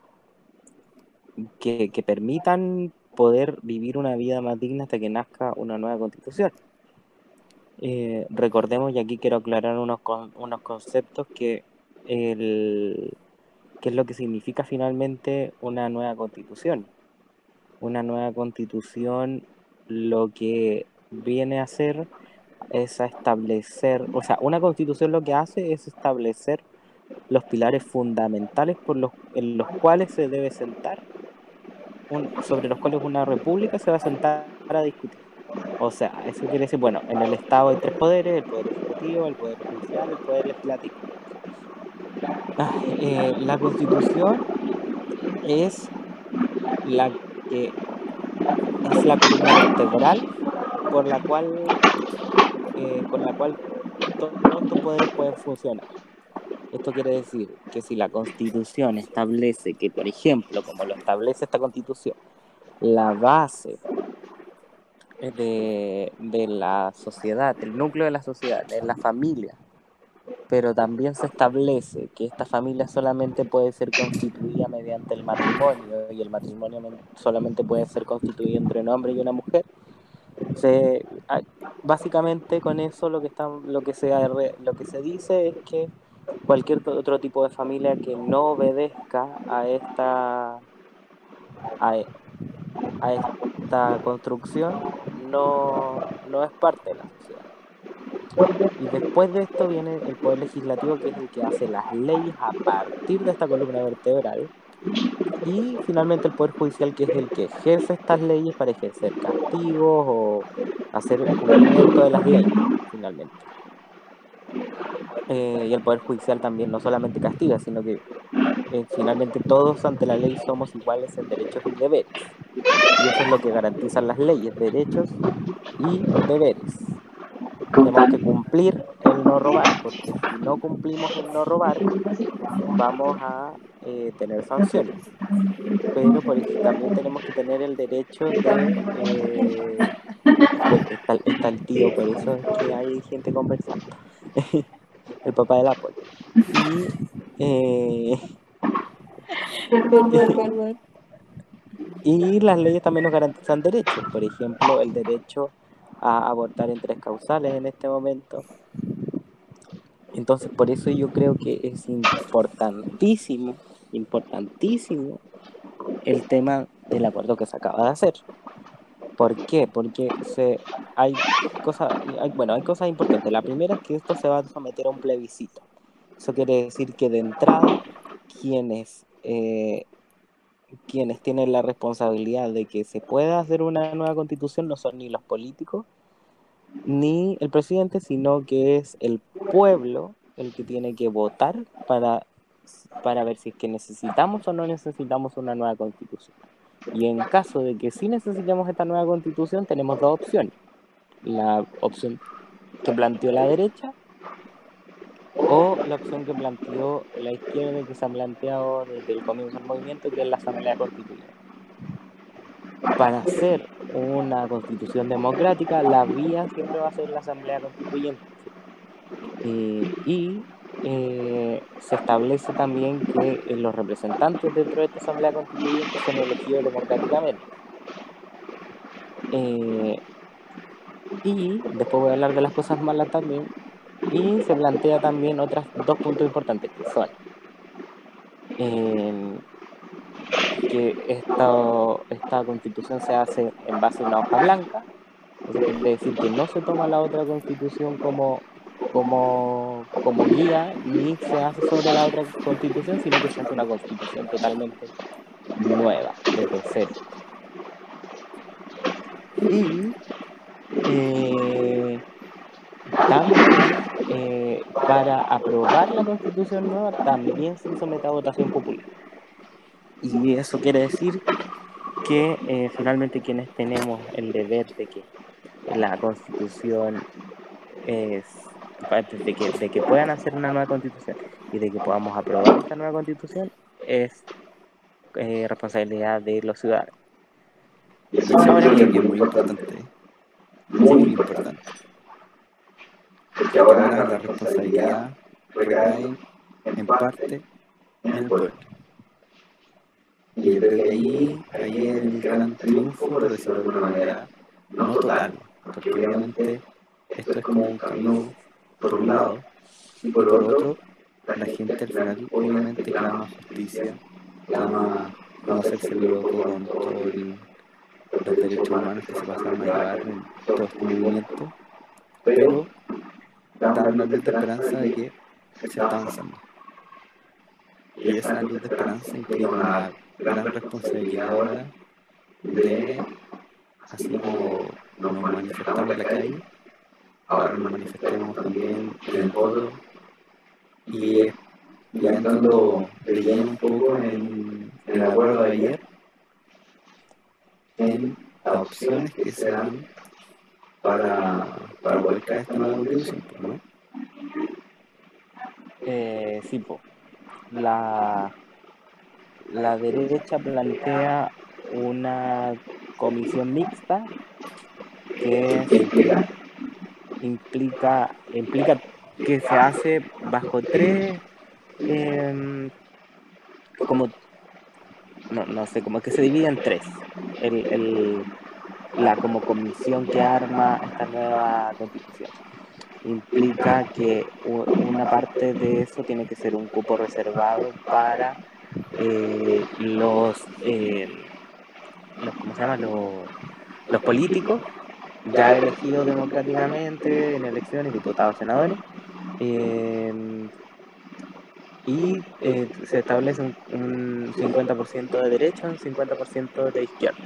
que, permitan poder vivir una vida más digna hasta que nazca una nueva constitución. Recordemos, y aquí quiero aclarar unos, con- unos conceptos, que el, qué es lo que significa finalmente una nueva constitución. Una nueva constitución lo que viene a hacer es a establecer, o sea, una constitución lo que hace es establecer los pilares fundamentales por los, en los cuales se debe sentar, sobre los cuales una república se va a sentar a discutir. O sea, eso quiere decir, bueno, en el Estado hay tres poderes, el poder ejecutivo, el poder judicial, el poder legislativo. Ah, eh, la constitución es la que es la columna por la cual eh, con la cual to- todos estos poderes pueden funcionar. Esto quiere decir que si la constitución establece que, por ejemplo, como lo establece esta constitución, la base de, de la sociedad, el núcleo de la sociedad, es la familia, pero también se establece que esta familia solamente puede ser constituida mediante el matrimonio y el matrimonio men- solamente puede ser constituido entre un hombre y una mujer. Básicamente con eso lo que está, lo que se lo que se dice es que cualquier otro tipo de familia que no obedezca a esta a, a esta construcción no, no es parte de la sociedad. Y después de esto viene el poder legislativo, que es el que hace las leyes a partir de esta columna vertebral. Y finalmente el poder judicial, que es el que ejerce estas leyes para ejercer castigos o hacer el cumplimiento de las leyes, finalmente. Eh, y el poder judicial también no solamente castiga, sino que eh, finalmente todos ante la ley somos iguales en derechos y deberes. Y eso es lo que garantizan las leyes, derechos y deberes. Tenemos que cumplir el no robar, porque si no cumplimos el no robar, vamos a eh, tener sanciones. Pero también tenemos que tener el derecho de... eh, está, está el tío, por eso es que hay gente conversando. el papá del Apple. Y, eh, y las leyes también nos garantizan derechos. Por ejemplo, el derecho a abortar en tres causales en este momento. Entonces, por eso yo creo que es importantísimo, importantísimo el tema del acuerdo que se acaba de hacer. ¿Por qué? Porque se, hay cosas, bueno, hay cosas importantes. La primera es que esto se va a someter a un plebiscito. Eso quiere decir que de entrada, quienes, eh, quienes tienen la responsabilidad de que se pueda hacer una nueva constitución no son ni los políticos ni el presidente, sino que es el pueblo el que tiene que votar para, para ver si es que necesitamos o no necesitamos una nueva constitución. Y en caso de que sí necesitamos esta nueva constitución, tenemos dos opciones. La opción que planteó la derecha o la opción que planteó la izquierda y que se ha planteado desde el comienzo del movimiento, que es la Asamblea Constituyente. Para hacer una constitución democrática, la vía siempre va a ser la Asamblea Constituyente. Eh, y eh, se establece también que eh, los representantes dentro de esta Asamblea Constituyente son elegidos democráticamente. Y después voy a hablar de las cosas malas también. Y se plantea también otros dos puntos importantes que son eh, que esta, esta constitución se hace en base a una hoja blanca, eso quiere decir que no se toma la otra constitución como, como, como guía ni se hace sobre la otra constitución, sino que se hace una constitución totalmente nueva, desde cero. Y eh, también eh, para aprobar la constitución nueva también se somete a votación popular. Y eso quiere decir que eh, finalmente quienes tenemos el deber de que la constitución es de que, de que puedan hacer una nueva constitución y de que podamos aprobar esta nueva constitución es eh, responsabilidad de los ciudadanos. Bien, es muy importante. Muy importante. Que ahora la responsabilidad recae en parte en el pueblo. Y yo creo que ahí, ahí el gran triunfo, por decirlo de alguna manera, no total, porque obviamente esto es como un camino por un lado, y por otro, la gente al final obviamente clama justicia, clama no hacerse loco con todos los derechos humanos que se pasaron a llevar en todo este movimiento, pero dar una luz de esperanza de que se está avanzando. Y esa luz de esperanza implica una gran responsabilidad ahora de, así como nos manifestamos en la calle, ahora nos manifestemos también en el pueblo y ya entrando leyendo un poco en, en el acuerdo de ayer, en las opciones que se dan para, para poder caer esta nueva constitución, ¿no? Eh, sí, po. La, la derecha plantea una comisión mixta que implica, implica, implica que se hace bajo tres, eh, como, no, no sé, como que se divide en tres. El, el, la como comisión que arma esta nueva constitución. Implica que una parte de eso tiene que ser un cupo reservado para eh, los, eh, los, ¿cómo se llama? Los, los políticos ya elegidos democráticamente en elecciones, diputados, senadores, eh, y eh, se establece un, un 50% de derecha, un 50% de izquierda,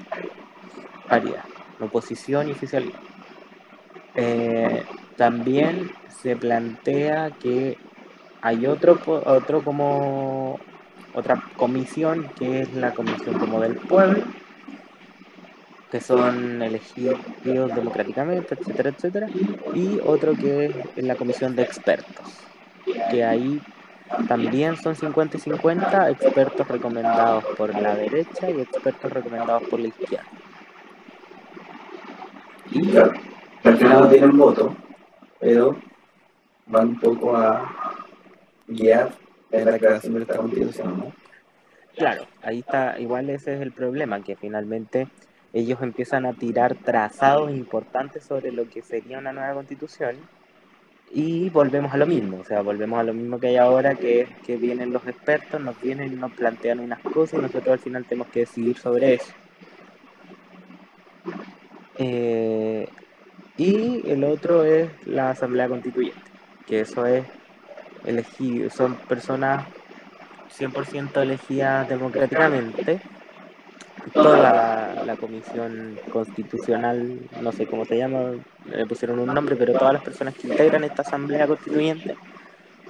paridad, oposición y oficialidad. Eh, también se plantea que hay otro, otro como otra comisión que es la comisión como del pueblo que son elegidos democráticamente, etcétera, etcétera, y otro que es la comisión de expertos, que ahí también son 50 y 50 expertos recomendados por la derecha y expertos recomendados por la izquierda. Y claro, al final no tienen voto, pero van un poco a guiar en la creación de esta constitución, ¿no? Claro, ahí está, igual ese es el problema, que finalmente ellos empiezan a tirar trazados importantes sobre lo que sería una nueva constitución y volvemos a lo mismo, o sea, volvemos a lo mismo que hay ahora, que es que vienen los expertos, nos vienen y nos plantean unas cosas y nosotros al final tenemos que decidir sobre eso. Eh, y el otro es la Asamblea Constituyente, que eso es elegir, son personas 100% elegidas democráticamente. Toda la, comisión constitucional, no sé cómo se llama, le pusieron un nombre, pero todas las personas que integran esta asamblea constituyente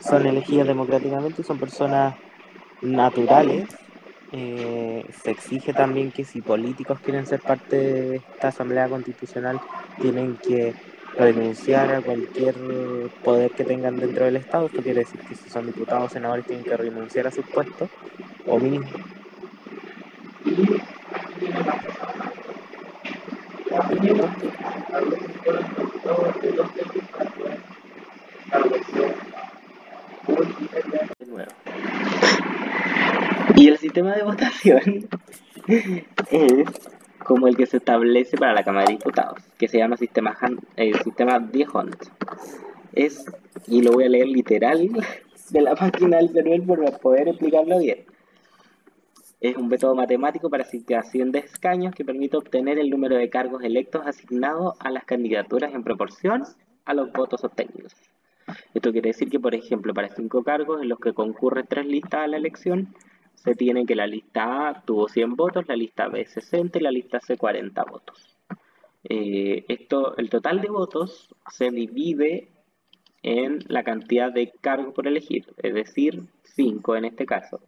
son elegidas democráticamente son personas naturales. Eh, se exige también que si políticos quieren ser parte de esta asamblea constitucional, tienen que renunciar a cualquier poder que tengan dentro del Estado. Esto quiere decir que si son diputados o senadores tienen que renunciar a sus puestos o mínimo. Y el sistema de votación es como el que se establece para la Cámara de Diputados, que se llama sistema, eh, sistema 10 Hunt. Es, y lo voy a leer literal de la página del server para poder explicarlo bien. Es un método matemático para asignación de escaños que permite obtener el número de cargos electos asignados a las candidaturas en proporción a los votos obtenidos. Esto quiere decir que, por ejemplo, para cinco cargos en los que concurren tres listas a la elección, se tiene que la lista A tuvo 100 votos, la lista B 60 y la lista C 40 votos. Eh, esto, el total de votos se divide en la cantidad de cargos por elegir, es decir, 5 en este caso,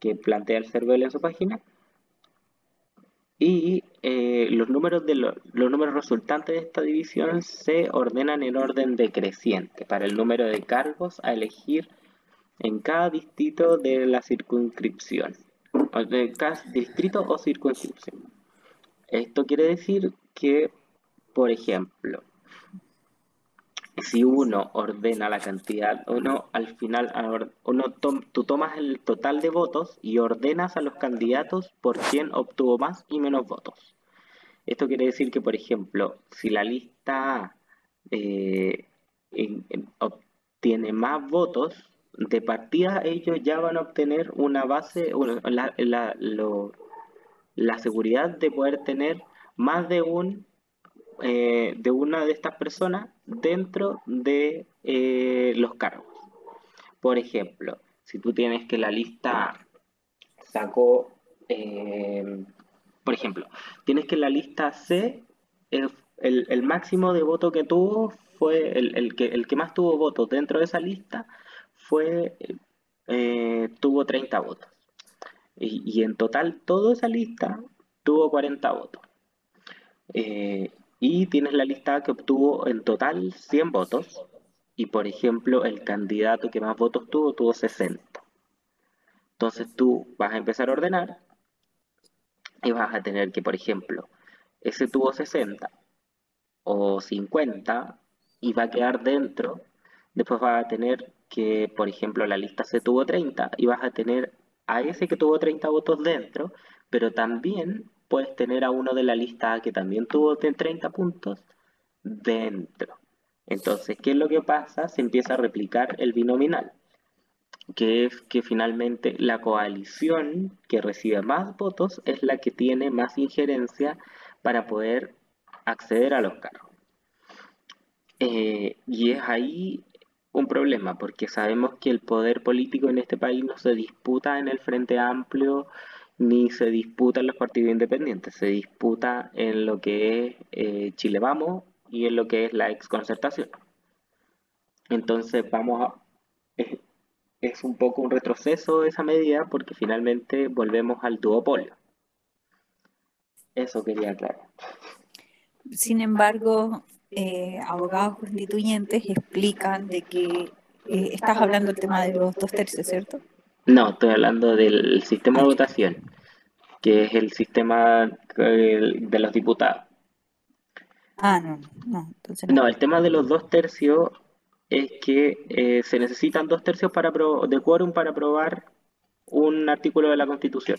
que plantea el server en su página. Y eh, los, números de lo- los números resultantes de esta división se ordenan en orden decreciente para el número de cargos a elegir en cada distrito de la circunscripción, o de cada distrito o circunscripción. Esto quiere decir que, por ejemplo, si uno ordena la cantidad, uno al final, uno tú tomas el total de votos y ordenas a los candidatos por quién obtuvo más y menos votos. Esto quiere decir que, por ejemplo, si la lista A eh, en- en- obtiene más votos, de partida ellos ya van a obtener una base, una- la, la- la seguridad de poder tener más de un eh, de una de estas personas dentro de eh, los cargos. Por ejemplo, si tú tienes que la lista sacó, eh, por ejemplo, tienes que la lista C, el, el- el máximo de voto que tuvo fue, el, el que, el que más tuvo votos dentro de esa lista fue, eh, tuvo 30 votos. Y, en total toda esa lista tuvo 40 votos. Eh, y tienes la lista que obtuvo en total 100 votos. Y por ejemplo, el candidato que más votos tuvo tuvo 60. Entonces tú vas a empezar a ordenar y vas a tener que, por ejemplo, ese tuvo 60 o 50 y va a quedar dentro. Después vas a tener que, por ejemplo, la lista se tuvo 30 y vas a tener a ese que tuvo 30 votos dentro, pero también puedes tener a uno de la lista A que también tuvo de 30 puntos dentro. Entonces, ¿qué es lo que pasa? Se empieza a replicar el binominal, que es que finalmente la coalición que recibe más votos es la que tiene más injerencia para poder acceder a los cargos. Eh, y es ahí un problema, porque sabemos que el poder político en este país no se disputa en el Frente Amplio ni se disputa en los partidos independientes, se disputa en lo que es eh, Chile Vamos y en lo que es la exconcertación. Entonces vamos a... Es, es un poco un retroceso esa medida porque finalmente volvemos al duopolio. Eso quería aclarar. Sin embargo, eh, abogados constituyentes explican de que eh, estás hablando del tema de los dos tercios, ¿cierto? No, estoy hablando del sistema de votación, que es el sistema de los diputados. Ah, no, no, entonces no. No, el tema de los dos tercios es que eh, se necesitan dos tercios para de quórum para aprobar un artículo de la Constitución.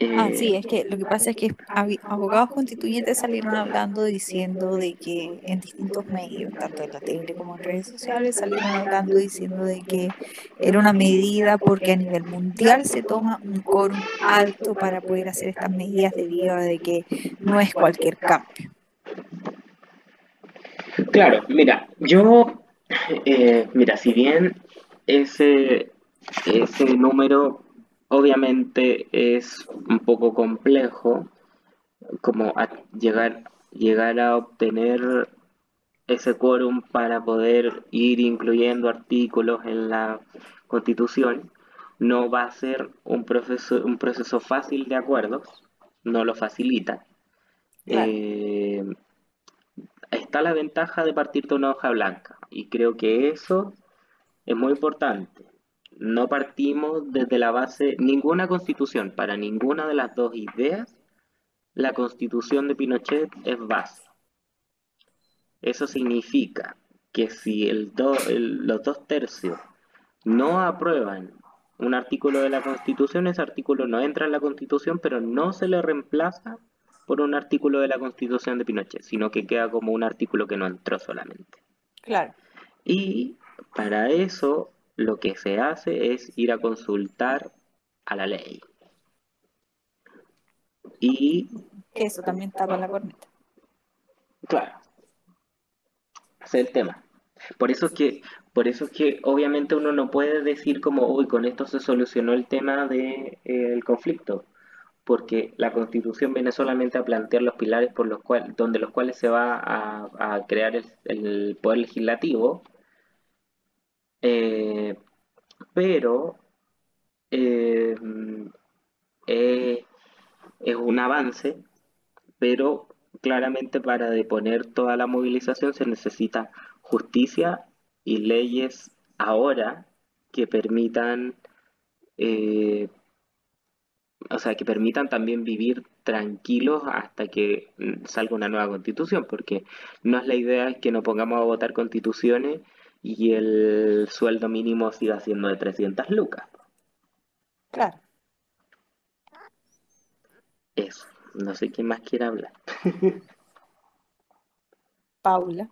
Ah, Eh, sí, es que lo que pasa es que abogados constituyentes salieron hablando diciendo de que en distintos medios, tanto en la tele como en redes sociales, salieron hablando diciendo de que era una medida porque a nivel mundial se toma un quórum alto para poder hacer estas medidas debido a de que no es cualquier cambio. Claro, mira, yo, eh, mira, si bien ese, ese número obviamente es un poco complejo, como a llegar, llegar a obtener ese quórum para poder ir incluyendo artículos en la Constitución, no va a ser un proceso, un proceso fácil de acuerdos, no lo facilita. Claro. Eh, está la ventaja de partir de una hoja blanca. Y creo que eso es muy importante. No partimos desde la base, ninguna constitución, para ninguna de las dos ideas, la constitución de Pinochet es base. Eso significa que si el do- el- los dos tercios no aprueban un artículo de la constitución, ese artículo no entra en la constitución, pero no se le reemplaza por un artículo de la constitución de Pinochet, sino que queda como un artículo que no entró solamente. Claro. Y para eso lo que se hace es ir a consultar a la ley. Y, Eso también tapa la corneta. claro, ese es el tema. Por eso es que, por eso es que obviamente uno no puede decir como, uy, con esto se solucionó el tema del conflicto, porque la Constitución viene solamente a plantear los pilares por los cuales, donde los cuales se va a, a crear el, el poder legislativo, eh, pero eh, eh, es un avance, pero claramente para deponer toda la movilización se necesita justicia y leyes ahora que permitan, o sea, que permitan también vivir tranquilos hasta que mm, salga una nueva constitución, porque no es la idea que nos pongamos a votar constituciones y el sueldo mínimo siga siendo de 300 lucas. Claro. Eso, no sé quién más quiere hablar. Paula.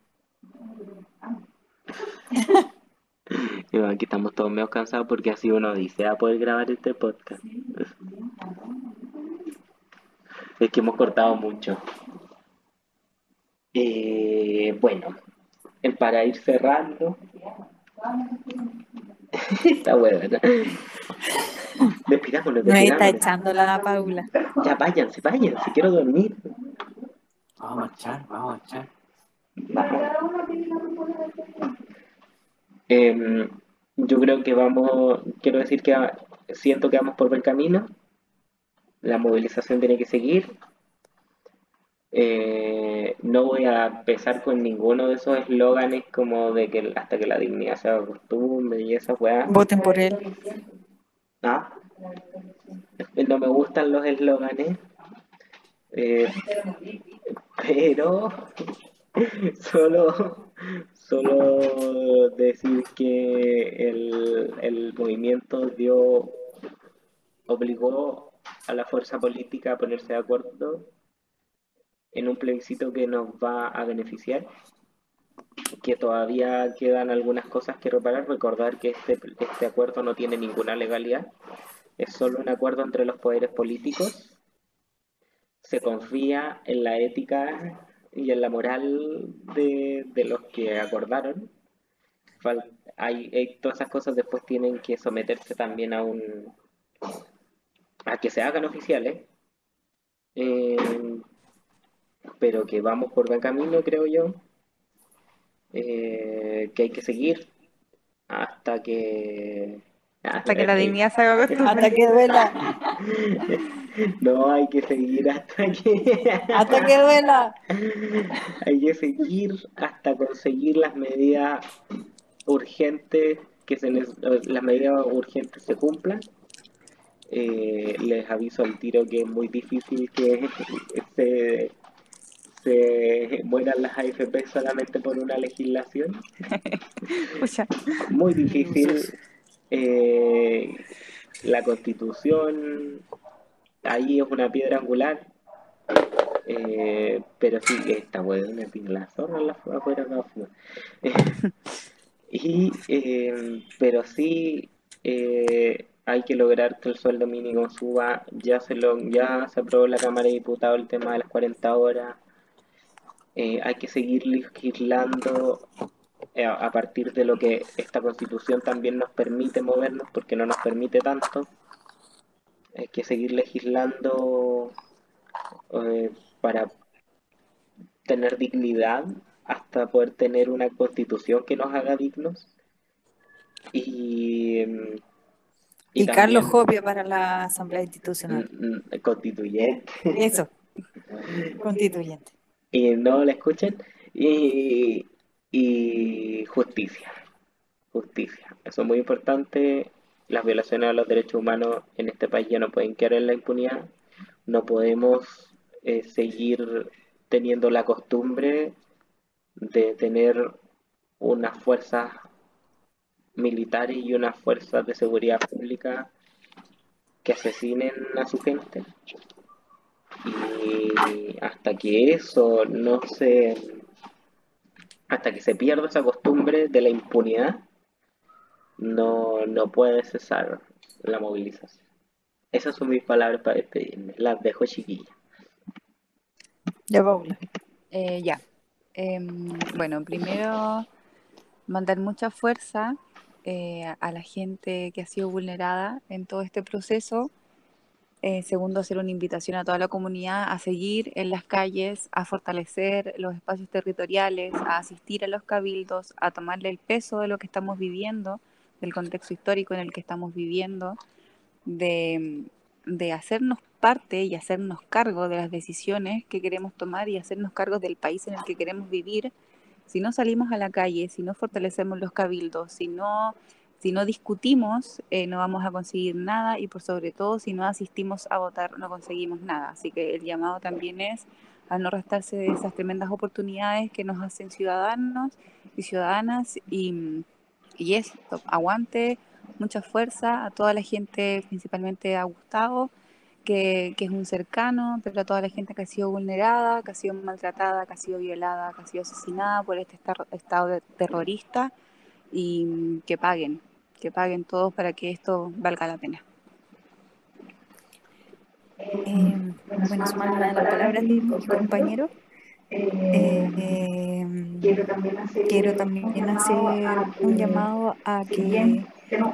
Y bueno, aquí estamos todos medio cansados porque así uno dice a poder grabar este podcast. Es que hemos cortado mucho. Eh, bueno, el para ir cerrando. Está bueno, ¿verdad? Despidámonos, Nos está echando la Paula. Ya váyanse, váyanse, quiero dormir. Vamos a echar, vamos a echar. Em, yo creo que vamos, quiero decir que siento que vamos por buen camino. La movilización tiene que seguir. Eh, no voy a empezar con ninguno de esos eslóganes como de que hasta que la dignidad se haga costumbre y esas weas. Voten por él. Ah, no me gustan los eslóganes. Eh, pero solo, solo decir que el, el movimiento dio, obligó a la fuerza política a ponerse de acuerdo en un plebiscito que nos va a beneficiar, que todavía quedan algunas cosas que reparar, recordar que este, este acuerdo no tiene ninguna legalidad, es solo un acuerdo entre los poderes políticos se confía en la ética y en la moral de, de los que acordaron. Fal- hay, hay- todas esas cosas después tienen que someterse también a un a que se hagan oficiales. Eh, pero que vamos por buen camino, creo yo. Eh, que hay que seguir hasta que Hasta que la dignidad se haga costumbre. Hasta que duela. No, hay que seguir hasta que Hasta que duela. Hay que seguir hasta conseguir las medidas urgentes que se las medidas urgentes se cumplan. Eh, les aviso al tiro que es muy difícil que se, se mueran las AFP solamente por una legislación. Muy difícil. Eh, la constitución ahí es una piedra angular. Eh, pero sí, esta buena la zorra la fue afuera no, no. y eh, pero sí hay que lograr que el sueldo mínimo suba. Ya se lo, ya se aprobó en la Cámara de Diputados el tema de las 40 horas. Eh, hay que seguir legislando eh, a partir de lo que esta constitución también nos permite movernos, porque no nos permite tanto. Hay que seguir legislando eh, para tener dignidad hasta poder tener una constitución que nos haga dignos. Y, mm, Y, Carlos Jopia para la Asamblea Institucional. mm, mm, constituyente. Eso. Constituyente. Y no la escuchen. Y, y justicia. Justicia. Eso es muy importante. Las violaciones a los derechos humanos en este país ya no pueden quedar en la impunidad. No podemos eh, seguir teniendo la costumbre de tener unas fuerzas militares y unas fuerzas de seguridad pública que asesinen a su gente. Y hasta que eso no se. hasta que se pierda esa costumbre de la impunidad, no, no puede cesar la movilización. Esas son mis palabras para despedirme. Las dejo chiquillas. Ya, Paula. Eh, ya. Em, bueno, primero mandar mucha fuerza eh, a la gente que ha sido vulnerada en todo este proceso. Eh, segundo, hacer una invitación a toda la comunidad a seguir en las calles, a fortalecer los espacios territoriales, a asistir a los cabildos, a tomarle el peso de lo que estamos viviendo, del contexto histórico en el que estamos viviendo, de, de hacernos parte y hacernos cargo de las decisiones que queremos tomar y hacernos cargo del país en el que queremos vivir. Si no salimos a la calle, si no fortalecemos los cabildos, si no, si no discutimos, eh, no vamos a conseguir nada y por sobre todo si no asistimos a votar, no conseguimos nada. Así que el llamado también es a no restarse de esas tremendas oportunidades que nos hacen ciudadanos y ciudadanas y, y esto, aguante, mucha fuerza a toda la gente, principalmente a Gustavo, que, que, es un cercano, pero a toda la gente que ha sido vulnerada, que ha sido maltratada, que ha sido violada, que ha sido asesinada por este estado terrorista y que paguen, que paguen todos para que esto valga la pena. Eh, bueno, sumando palabras de mi compañero, eh, eh, quiero también hacer un llamado a que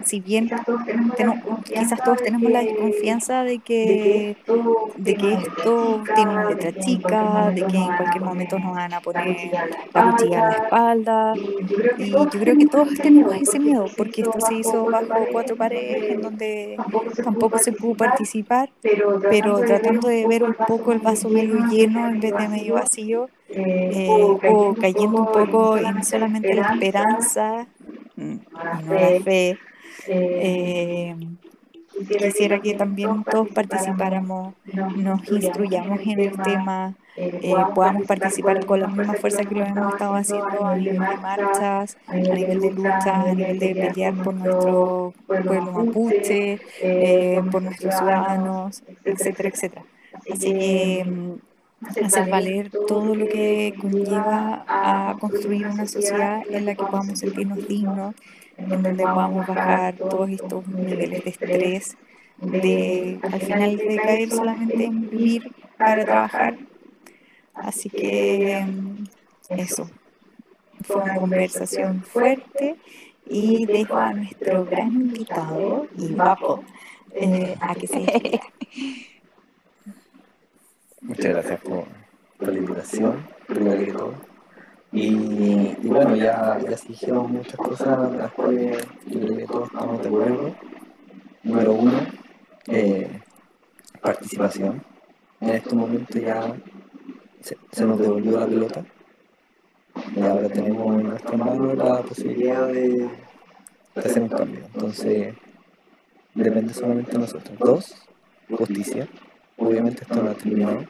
si bien quizás todos tenemos la desconfianza de que, de que esto tiene una letra chica, de que en cualquier momento nos van a poner la cuchilla en la espalda, y yo creo que todos tenemos ese miedo, porque esto se hizo bajo cuatro paredes en donde tampoco se pudo participar, pero tratando de ver un poco el vaso medio lleno en vez de medio vacío, eh, o cayendo un poco en solamente la esperanza y no la fe. Eh, quisiera que también todos participáramos, nos instruyamos en el tema, eh, podamos participar con la misma fuerza que lo hemos estado haciendo a nivel de marchas, a nivel de luchas, a nivel de pelear por nuestro pueblo mapuche, eh, por nuestros ciudadanos, etcétera, etcétera. Así que mm, hacer valer todo lo que conlleva a construir una sociedad en la que podamos sentirnos dignos, en donde podamos bajar todos estos niveles de estrés, de al final de caer solamente en vivir para trabajar. Así que mm, eso, fue una conversación fuerte y dejo a nuestro gran invitado y guapo eh, a que se despida. Muchas gracias por, la invitación, primero que todo. Y, bueno, ya, ya se dijeron muchas cosas las cuales yo creo que todos estamos de acuerdo. Número uno, eh, participación. En estos momentos ya se, se, nos devolvió la pelota y ahora tenemos en nuestra mano la posibilidad de, de hacer un cambio. Entonces, depende solamente de nosotros. Dos, justicia. Obviamente esto no ha terminado.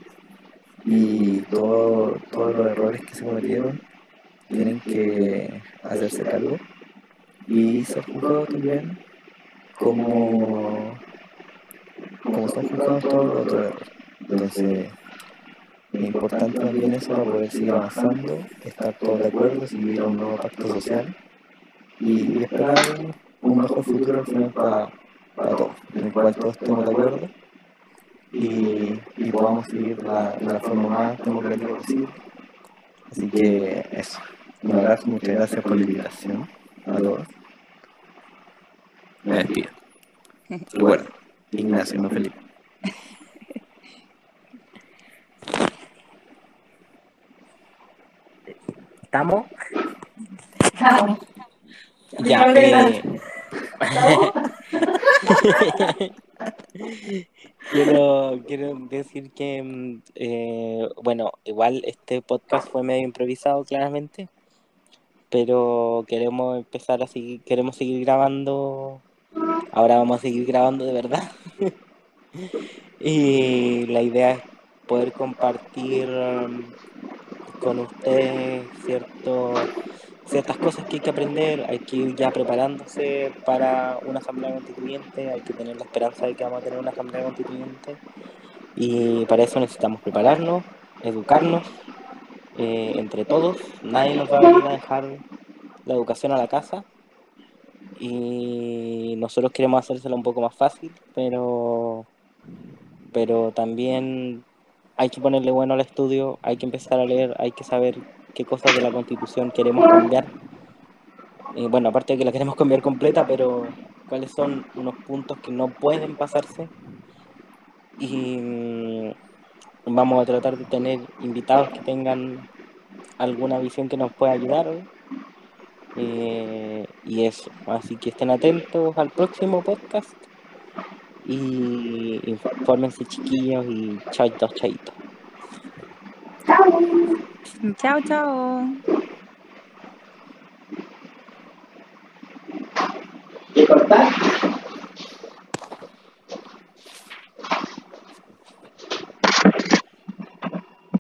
Y todo, todos los errores que se cometieron tienen que hacerse cargo. Y ser juzgados también como, como juzgados todos los otros errores. Entonces, es importante también eso para poder seguir avanzando, estar todos de acuerdo, seguir un nuevo pacto social y esperar un mejor futuro al final para, para todos, en el cual todos estemos de acuerdo y, y podamos seguir la, la forma más democrática posible. Así que eso. Un abrazo, muchas gracias por la invitación a todos. Me despido. Recuerda, Ignacio, no Felipe. ¿Estamos? Estamos. Ya, eh... quiero, quiero decir que, mm, eh, bueno, igual este podcast fue medio improvisado, claramente, pero queremos empezar a seguir, queremos seguir grabando. Ahora vamos a seguir grabando de verdad. y la idea es poder compartir um, con ustedes cierto, ciertas cosas que hay que aprender, hay que ir ya preparándose para una asamblea constituyente, hay que tener la esperanza de que vamos a tener una asamblea constituyente. Y para eso necesitamos prepararnos, educarnos eh, entre todos, nadie nos va a venir a dejar la educación a la casa. Y nosotros queremos hacérsela un poco más fácil, pero, pero también hay que ponerle bueno al estudio, hay que empezar a leer, hay que saber qué cosas de la constitución queremos cambiar. Y bueno, aparte de que la queremos cambiar completa, pero cuáles son unos puntos que no pueden pasarse. Y mm, vamos a tratar de tener invitados que tengan alguna visión que nos pueda ayudar. Eh, y eso, así que estén atentos al próximo podcast y infórmense chiquillos y chaitos, chaitos. Chao, chao. ¿Qué cortar?